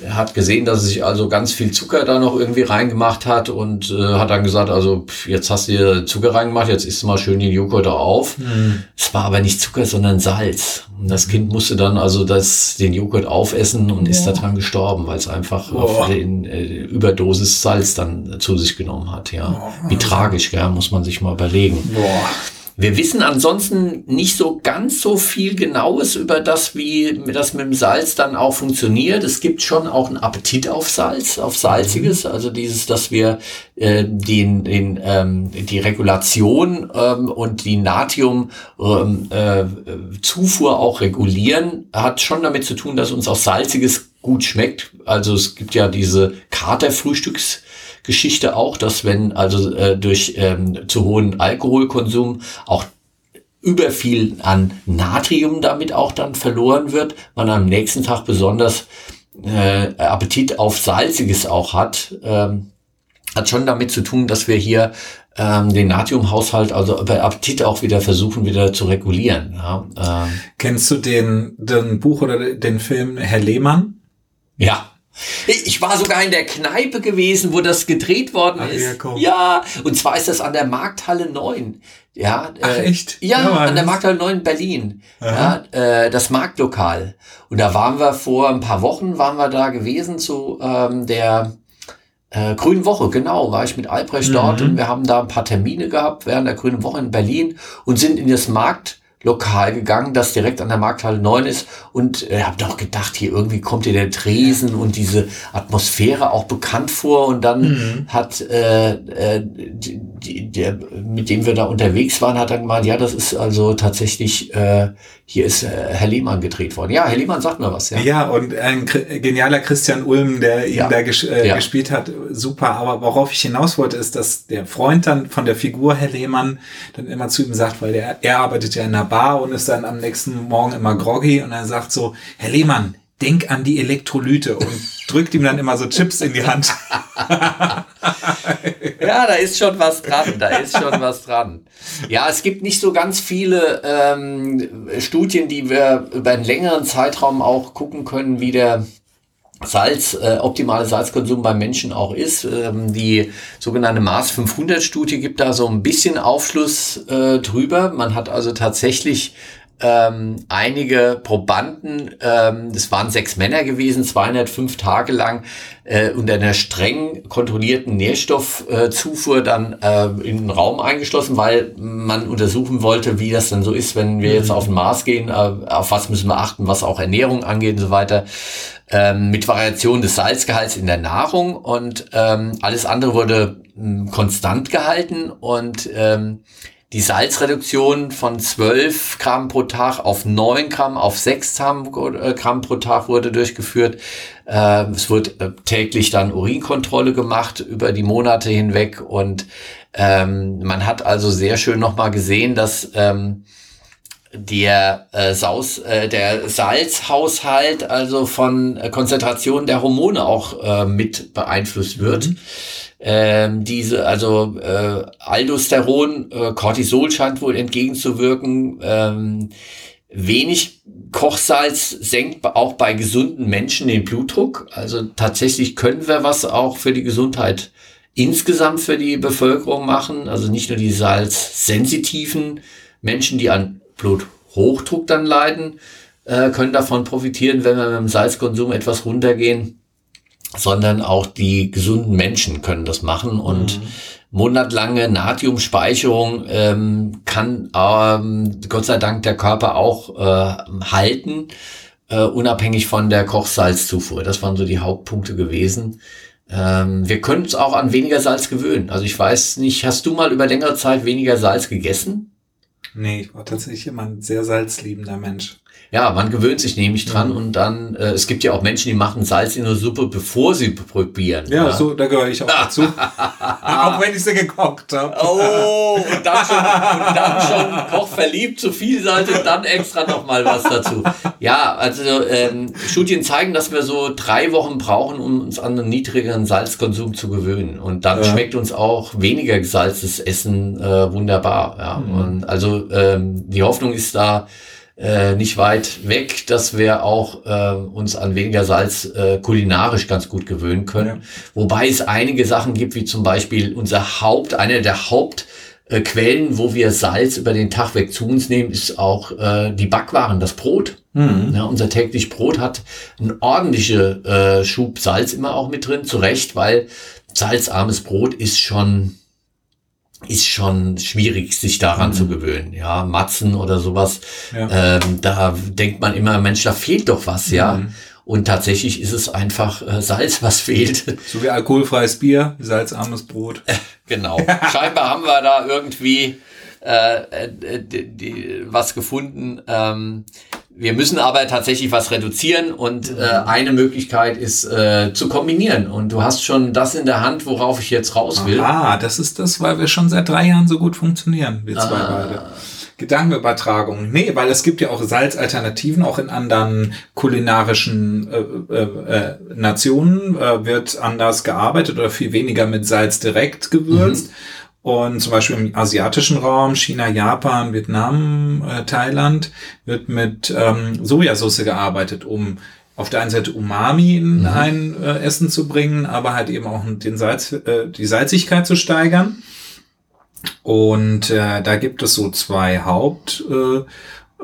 er hat gesehen, dass er sich also ganz viel Zucker da noch irgendwie reingemacht hat und äh, hat dann gesagt, also pff, jetzt hast du dir Zucker reingemacht, jetzt isst du mal schön den Joghurt da auf. Mhm. Es war aber nicht Zucker, sondern Salz. Und das Kind musste dann also das, den Joghurt aufessen und ja. ist daran gestorben, weil es einfach oh. in äh, Überdosis Salz dann zu sich genommen hat. Ja, oh. wie tragisch, ja, muss man sich mal überlegen. Boah. Wir wissen ansonsten nicht so ganz so viel Genaues über das, wie das mit dem Salz dann auch funktioniert. Es gibt schon auch einen Appetit auf Salz, auf Salziges, mhm. also dieses, dass wir äh, den, den, ähm, die Regulation ähm, und die Natrium ähm, äh, auch regulieren, hat schon damit zu tun, dass uns auch Salziges gut schmeckt. Also es gibt ja diese Katerfrühstücks Geschichte auch, dass wenn also äh, durch ähm, zu hohen Alkoholkonsum auch über viel an Natrium damit auch dann verloren wird, man am nächsten Tag besonders äh, Appetit auf Salziges auch hat, ähm, hat schon damit zu tun, dass wir hier ähm, den Natriumhaushalt, also bei Appetit auch wieder versuchen, wieder zu regulieren. Ja, ähm. Kennst du den, den Buch oder den Film Herr Lehmann? Ja. Ich war sogar in der Kneipe gewesen, wo das gedreht worden Ach, ist. Ja, ja, und zwar ist das an der Markthalle 9. Ja, Ach, äh, echt? Ja, ja an der Markthalle 9 in Berlin. Ja, äh, das Marktlokal. Und da waren wir vor ein paar Wochen, waren wir da gewesen zu ähm, der äh, Grünen Woche, genau, war ich mit Albrecht mhm. dort und wir haben da ein paar Termine gehabt während der Grünen Woche in Berlin und sind in das Markt Lokal gegangen, das direkt an der Markthalle 9 ist und äh, habe doch gedacht, hier irgendwie kommt dir der Tresen und diese Atmosphäre auch bekannt vor und dann mhm. hat äh, äh, die, die, der, mit dem wir da unterwegs waren, hat dann gemeint, ja, das ist also tatsächlich, äh, hier ist äh, Herr Lehmann gedreht worden. Ja, Herr Lehmann sagt mir was, ja. Ja, und ein genialer Christian Ulm, der ihn ja. da ges äh, ja. gespielt hat, super. Aber worauf ich hinaus wollte, ist, dass der Freund dann von der Figur Herr Lehmann dann immer zu ihm sagt, weil der, er arbeitet ja in einer Bar Bar und ist dann am nächsten Morgen immer groggy und er sagt so, Herr Lehmann, denk an die Elektrolyte und drückt ihm dann immer so Chips in die Hand. ja, da ist schon was dran, da ist schon was dran. Ja, es gibt nicht so ganz viele ähm, Studien, die wir über einen längeren Zeitraum auch gucken können, wie der Salz, äh, optimale Salzkonsum beim Menschen auch ist. Ähm, die sogenannte Mars 500 Studie gibt da so ein bisschen Aufschluss äh, drüber. Man hat also tatsächlich ähm, einige Probanden, ähm, das waren sechs Männer gewesen, 205 Tage lang äh, unter einer streng kontrollierten Nährstoffzufuhr äh, dann äh, in den Raum eingeschlossen, weil man untersuchen wollte, wie das dann so ist, wenn wir jetzt mhm. auf den Mars gehen, äh, auf was müssen wir achten, was auch Ernährung angeht und so weiter ähm, mit Variation des Salzgehalts in der Nahrung und ähm, alles andere wurde ähm, konstant gehalten und ähm, die Salzreduktion von 12 Gramm pro Tag auf 9 Gramm, auf 6 äh, Gramm pro Tag wurde durchgeführt. Äh, es wird äh, täglich dann Urinkontrolle gemacht über die Monate hinweg und ähm, man hat also sehr schön nochmal gesehen, dass ähm, der äh, Saus, äh, der Salzhaushalt also von äh, Konzentration der Hormone auch äh, mit beeinflusst wird. Mhm. Ähm, diese, also äh, Aldosteron, äh, Cortisol scheint wohl entgegenzuwirken. Ähm, wenig Kochsalz senkt auch bei gesunden Menschen den Blutdruck. Also tatsächlich können wir was auch für die Gesundheit insgesamt für die Bevölkerung machen. Also nicht nur die salzsensitiven Menschen, die an Bluthochdruck dann leiden, äh, können davon profitieren, wenn wir mit dem Salzkonsum etwas runtergehen, sondern auch die gesunden Menschen können das machen und mhm. monatlange Natriumspeicherung ähm, kann ähm, Gott sei Dank der Körper auch äh, halten, äh, unabhängig von der Kochsalzzufuhr. Das waren so die Hauptpunkte gewesen. Ähm, wir können uns auch an weniger Salz gewöhnen. Also ich weiß nicht, hast du mal über längere Zeit weniger Salz gegessen? Nee, ich war tatsächlich immer ein sehr salzliebender Mensch. Ja, man gewöhnt sich nämlich dran mhm. und dann, äh, es gibt ja auch Menschen, die machen Salz in der Suppe, bevor sie probieren. Ja, ja. so, da gehöre ich auch dazu. auch wenn ich sie gekocht habe. Oh, und dann schon, und dann schon Koch verliebt, zu viel Salz und dann extra nochmal was dazu. Ja, also ähm, Studien zeigen, dass wir so drei Wochen brauchen, um uns an einen niedrigeren Salzkonsum zu gewöhnen. Und dann ja. schmeckt uns auch weniger gesalztes Essen äh, wunderbar. Ja. Mhm. Und also ähm, die Hoffnung ist da, äh, nicht weit weg, dass wir auch äh, uns an weniger Salz äh, kulinarisch ganz gut gewöhnen können. Ja. Wobei es einige Sachen gibt, wie zum Beispiel unser Haupt, eine der Hauptquellen, äh, wo wir Salz über den Tag weg zu uns nehmen, ist auch äh, die Backwaren, das Brot. Mhm. Ja, unser täglich Brot hat ein ordentliche äh, Schub Salz immer auch mit drin, zu Recht, weil salzarmes Brot ist schon ist schon schwierig, sich daran mhm. zu gewöhnen. Ja, Matzen oder sowas. Ja. Ähm, da denkt man immer, Mensch, da fehlt doch was, ja. Mhm. Und tatsächlich ist es einfach äh, Salz, was fehlt. So wie alkoholfreies Bier, salzarmes Brot. genau. Scheinbar haben wir da irgendwie äh, äh, die, die, was gefunden. Ähm, wir müssen aber tatsächlich was reduzieren und äh, eine Möglichkeit ist äh, zu kombinieren. Und du hast schon das in der Hand, worauf ich jetzt raus will. Ah, das ist das, weil wir schon seit drei Jahren so gut funktionieren, wir zwei ah. beide. Gedankenübertragung. Nee, weil es gibt ja auch Salzalternativen, auch in anderen kulinarischen äh, äh, äh, Nationen äh, wird anders gearbeitet oder viel weniger mit Salz direkt gewürzt. Mhm. Und zum Beispiel im asiatischen Raum, China, Japan, Vietnam, äh, Thailand, wird mit ähm, Sojasauce gearbeitet, um auf der einen Seite Umami in mhm. ein äh, Essen zu bringen, aber halt eben auch den Salz, äh, die Salzigkeit zu steigern. Und äh, da gibt es so zwei Haupt äh,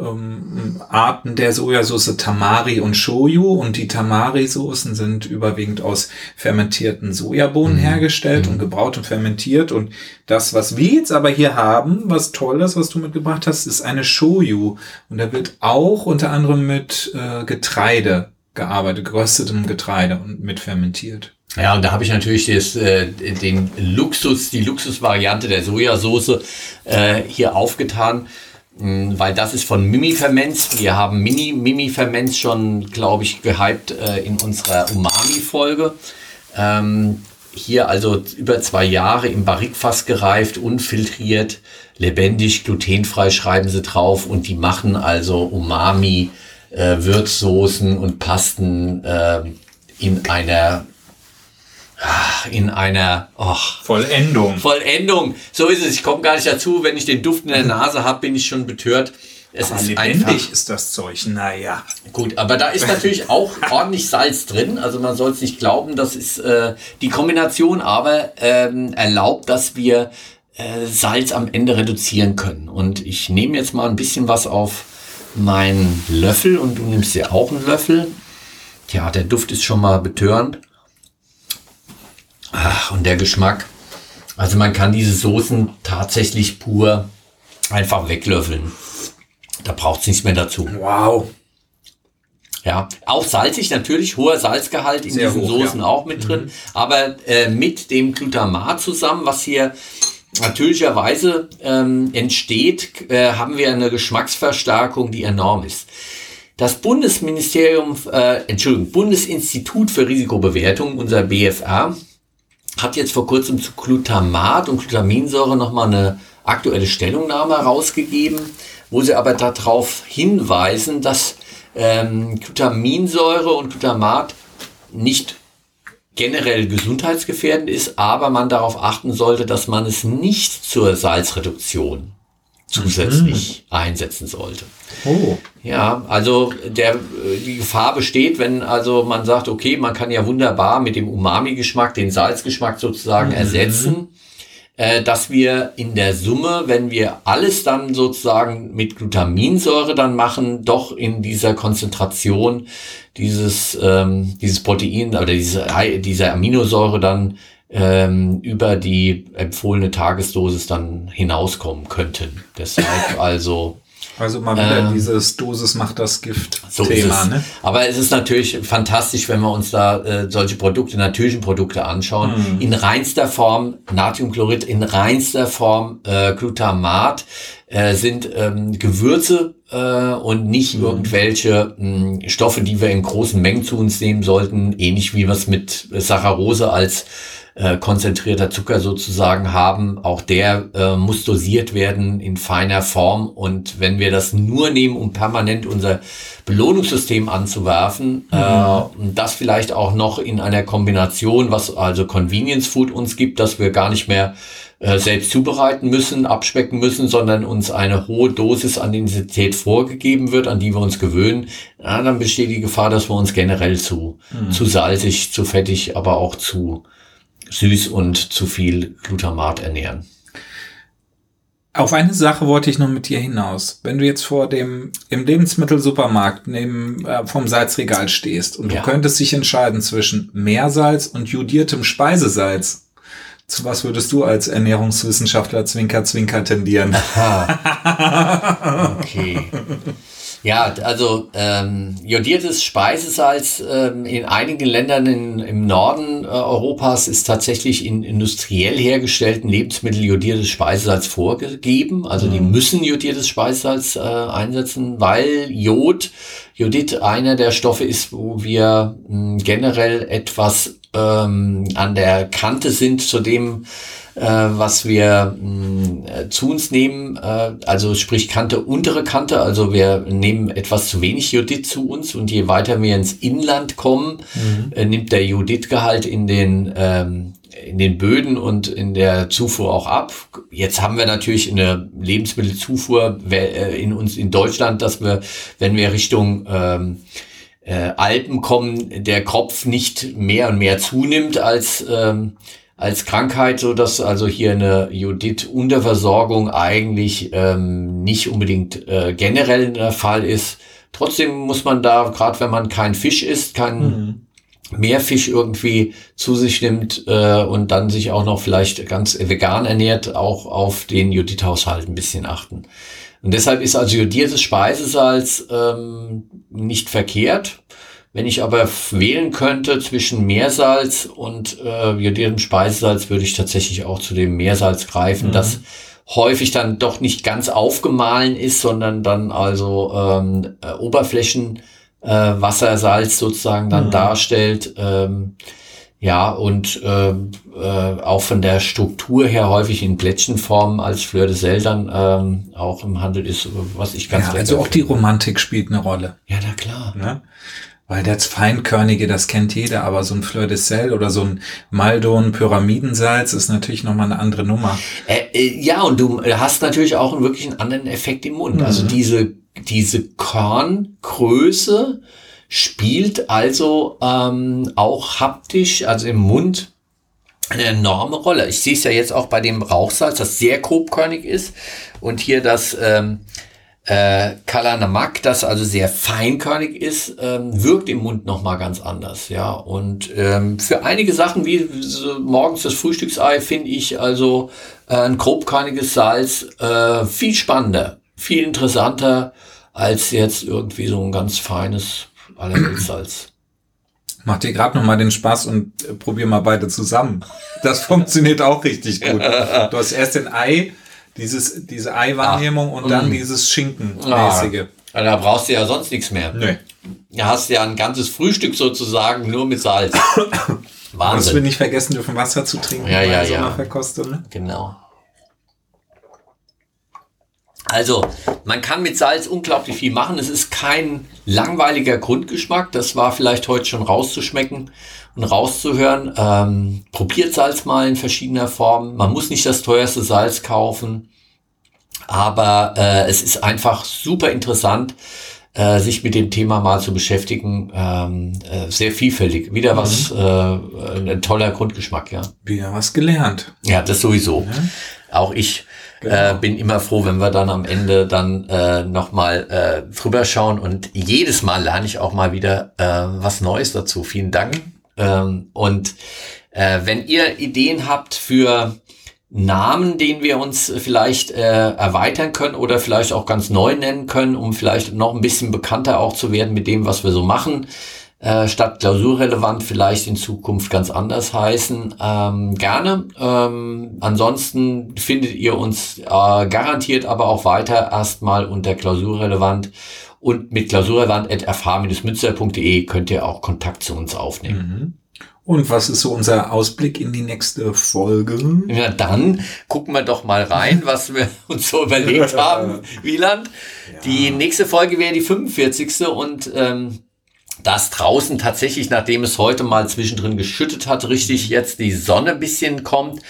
ähm, Arten der Sojasauce Tamari und Shoyu und die Tamari-Soßen sind überwiegend aus fermentierten Sojabohnen mhm. hergestellt mhm. und gebraut und fermentiert und das, was wir jetzt aber hier haben, was toll ist, was du mitgebracht hast, ist eine Shoyu und da wird auch unter anderem mit äh, Getreide gearbeitet, geröstetem Getreide und mit fermentiert. Ja, und da habe ich natürlich das, äh, den Luxus, die Luxusvariante der Sojasauce äh, hier aufgetan. Mm, weil das ist von Mimi Ferments. Wir haben Mini Mimi Ferments schon, glaube ich, gehypt äh, in unserer Umami-Folge. Ähm, hier also über zwei Jahre im Barrikfass gereift, unfiltriert, lebendig, glutenfrei schreiben sie drauf und die machen also Umami, äh, Würzsoßen und Pasten äh, in einer in einer oh, Vollendung. Vollendung. So ist es. Ich komme gar nicht dazu. Wenn ich den Duft in der Nase habe, bin ich schon betört. Es aber ist lebendig einfach, ist das Zeug. Naja. Gut, aber da ist natürlich auch ordentlich Salz drin. Also man soll es nicht glauben, das ist äh, die Kombination, aber ähm, erlaubt, dass wir äh, Salz am Ende reduzieren können. Und ich nehme jetzt mal ein bisschen was auf meinen Löffel und du nimmst ja auch einen Löffel. Ja, der Duft ist schon mal betörend. Ach, und der Geschmack. Also man kann diese Soßen tatsächlich pur einfach weglöffeln. Da braucht es nichts mehr dazu. Wow. Ja, auch salzig natürlich, hoher Salzgehalt in Sehr diesen hoch, Soßen ja. auch mit drin, mhm. aber äh, mit dem Glutamat zusammen, was hier natürlicherweise ähm, entsteht, äh, haben wir eine Geschmacksverstärkung, die enorm ist. Das Bundesministerium, äh, Entschuldigung, Bundesinstitut für Risikobewertung, unser BFR, hat jetzt vor kurzem zu Glutamat und Glutaminsäure nochmal eine aktuelle Stellungnahme herausgegeben, wo sie aber darauf hinweisen, dass ähm, Glutaminsäure und Glutamat nicht generell gesundheitsgefährdend ist, aber man darauf achten sollte, dass man es nicht zur Salzreduktion zusätzlich mhm. einsetzen sollte. Oh. Ja, also der, die Gefahr besteht, wenn also man sagt, okay, man kann ja wunderbar mit dem Umami-Geschmack den Salzgeschmack sozusagen mhm. ersetzen, äh, dass wir in der Summe, wenn wir alles dann sozusagen mit Glutaminsäure dann machen, doch in dieser Konzentration dieses, ähm, dieses Protein oder diese, diese Aminosäure dann ähm, über die empfohlene Tagesdosis dann hinauskommen könnten. Deshalb also also mal wieder ähm, dieses Dosis macht das Gift-Thema. So ne? Aber es ist natürlich fantastisch, wenn wir uns da äh, solche Produkte, natürlichen Produkte anschauen. Mhm. In reinster Form Natriumchlorid, in reinster Form äh, Glutamat äh, sind ähm, Gewürze äh, und nicht mhm. irgendwelche mh, hm, Stoffe, die wir in großen Mengen zu uns nehmen sollten, ähnlich wie wir es mit Saccharose als äh, konzentrierter Zucker sozusagen haben. Auch der äh, muss dosiert werden in feiner Form. Und wenn wir das nur nehmen, um permanent unser Belohnungssystem anzuwerfen, mhm. äh, das vielleicht auch noch in einer Kombination, was also Convenience Food uns gibt, dass wir gar nicht mehr äh, selbst zubereiten müssen, abspecken müssen, sondern uns eine hohe Dosis an Intensität vorgegeben wird, an die wir uns gewöhnen, ja, dann besteht die Gefahr, dass wir uns generell zu, mhm. zu salzig, zu fettig, aber auch zu süß und zu viel Glutamat ernähren. Auf eine Sache wollte ich noch mit dir hinaus. Wenn du jetzt vor dem im Lebensmittelsupermarkt neben äh, vom Salzregal stehst und ja. du könntest dich entscheiden zwischen Meersalz und jodiertem Speisesalz, zu was würdest du als Ernährungswissenschaftler Zwinker Zwinker tendieren? Aha. Okay. Ja, also ähm, jodiertes Speisesalz ähm, in einigen Ländern in, im Norden äh, Europas ist tatsächlich in industriell hergestellten Lebensmitteln jodiertes Speisesalz vorgegeben. Also mhm. die müssen jodiertes Speisesalz äh, einsetzen, weil Jod, Jodid einer der Stoffe ist, wo wir mh, generell etwas ähm, an der Kante sind zu dem, äh, was wir mh, mm, äh, zu uns nehmen, äh, also sprich Kante, untere Kante, also wir nehmen etwas zu wenig Jodid zu uns und je weiter wir ins Inland kommen, mhm. äh, nimmt der Jodidgehalt in den ähm, in den Böden und in der Zufuhr auch ab. Jetzt haben wir natürlich eine Lebensmittelzufuhr äh, in uns in Deutschland, dass wir, wenn wir Richtung ähm, äh, Alpen kommen, der Kopf nicht mehr und mehr zunimmt als ähm, als Krankheit, so dass also hier eine Jodid-Unterversorgung eigentlich ähm, nicht unbedingt äh, generell der Fall ist. Trotzdem muss man da, gerade wenn man kein Fisch isst, kein mhm. Meerfisch irgendwie zu sich nimmt äh, und dann sich auch noch vielleicht ganz vegan ernährt, auch auf den Jodid-Haushalt ein bisschen achten. Und deshalb ist also jodiertes Speisesalz ähm, nicht verkehrt. Wenn ich aber wählen könnte zwischen Meersalz und äh, jodiertem Speisesalz, würde ich tatsächlich auch zu dem Meersalz greifen, mhm. das häufig dann doch nicht ganz aufgemahlen ist, sondern dann also ähm, äh, Oberflächen äh, Wassersalz sozusagen dann mhm. darstellt. Ähm, ja, und äh, äh, auch von der Struktur her häufig in Plättchenform als Fleur de Sel dann ähm, auch im Handel ist, was ich ganz ja, Also auch die Romantik spielt eine Rolle. Ja, na klar. Ne? Weil das Feinkörnige, das kennt jeder, aber so ein Fleur de Sel oder so ein Maldon Pyramidensalz ist natürlich nochmal eine andere Nummer. Äh, äh, ja, und du hast natürlich auch wirklich einen anderen Effekt im Mund. Also mhm. Also diese, diese Korngröße spielt also ähm, auch haptisch, also im Mund, eine enorme Rolle. Ich sehe es ja jetzt auch bei dem Rauchsalz, das sehr grobkörnig ist und hier das ähm, äh, Kalanamak, das also sehr feinkörnig ist, ähm, wirkt im Mund nochmal ganz anders. Ja, und ähm, für einige Sachen wie so morgens das Frühstücksei finde ich also äh, ein grobkörniges Salz äh, viel spannender, viel interessanter als jetzt irgendwie so ein ganz feines Allerweltssalz. Mach dir gerade noch mal den Spaß und äh, probier mal beide zusammen. Das funktioniert auch richtig gut. Du hast erst den Ei dieses, diese Eiwahrnehmung ah, und dann mm. dieses Schinkenmäßige. Ah, da brauchst du ja sonst nichts mehr. Nee. Da hast ja ein ganzes Frühstück sozusagen nur mit Salz. Wahnsinn. Dass wir nicht vergessen dürfen, Wasser zu trinken ja, ja, so ja. Verkostung. Ne? Genau. Also, man kann mit Salz unglaublich viel machen. Es ist kein langweiliger Grundgeschmack. Das war vielleicht heute schon rauszuschmecken und rauszuhören. Ähm, probiert Salz mal in verschiedener Form. Man muss nicht das teuerste Salz kaufen, aber äh, es ist einfach super interessant, äh, sich mit dem Thema mal zu beschäftigen. Ähm, äh, sehr vielfältig. Wieder mhm. was, äh, ein toller Grundgeschmack, ja. Wieder was gelernt. Ja, das sowieso. Mhm. Auch ich Genau. Äh, bin immer froh, wenn wir dann am Ende dann äh, nochmal äh, drüber schauen und jedes Mal lerne ich auch mal wieder äh, was Neues dazu. Vielen Dank. Ähm, und äh, wenn ihr Ideen habt für Namen, den wir uns vielleicht äh, erweitern können oder vielleicht auch ganz neu nennen können, um vielleicht noch ein bisschen bekannter auch zu werden mit dem, was wir so machen, äh, statt klausurrelevant vielleicht in Zukunft ganz anders heißen, ähm, gerne. Ähm, ansonsten findet ihr uns äh, garantiert aber auch weiter erstmal unter klausurrelevant und mit klausurrelevant.fh-münster.de könnt ihr auch Kontakt zu uns aufnehmen. Mhm. Und was ist so unser Ausblick in die nächste Folge? Ja, dann gucken wir doch mal rein, was wir uns so überlegt haben, Wieland. Ja. Die nächste Folge wäre die 45. und ähm, dass draußen tatsächlich, nachdem es heute mal zwischendrin geschüttet hat, richtig jetzt die Sonne ein bisschen kommt.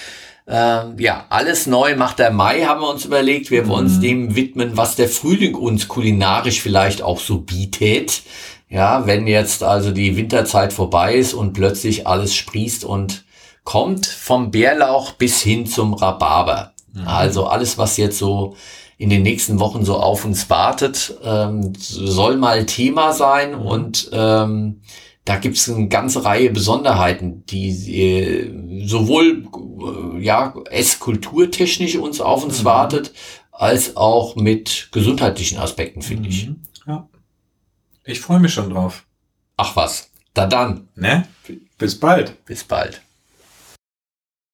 Ähm, ja, alles neu macht der Mai, haben wir uns überlegt. Wir wollen uns mhm. dem widmen, was der Frühling uns kulinarisch vielleicht auch so bietet. Ja, wenn jetzt also die Winterzeit vorbei ist und plötzlich alles sprießt und kommt vom Bärlauch bis hin zum Rhabarber. Mhm. Also alles, was jetzt so in den nächsten Wochen so auf uns wartet, ähm, soll mal Thema sein mhm. und ähm, da gibt es eine ganze Reihe Besonderheiten, die äh, sowohl äh, ja esskulturtechnisch uns auf uns mhm. wartet, als auch mit gesundheitlichen Aspekten, finde mhm. ich. Ja. Ich freue mich schon drauf. Ach was. Da dann. Ne? Bis bald. Bis bald.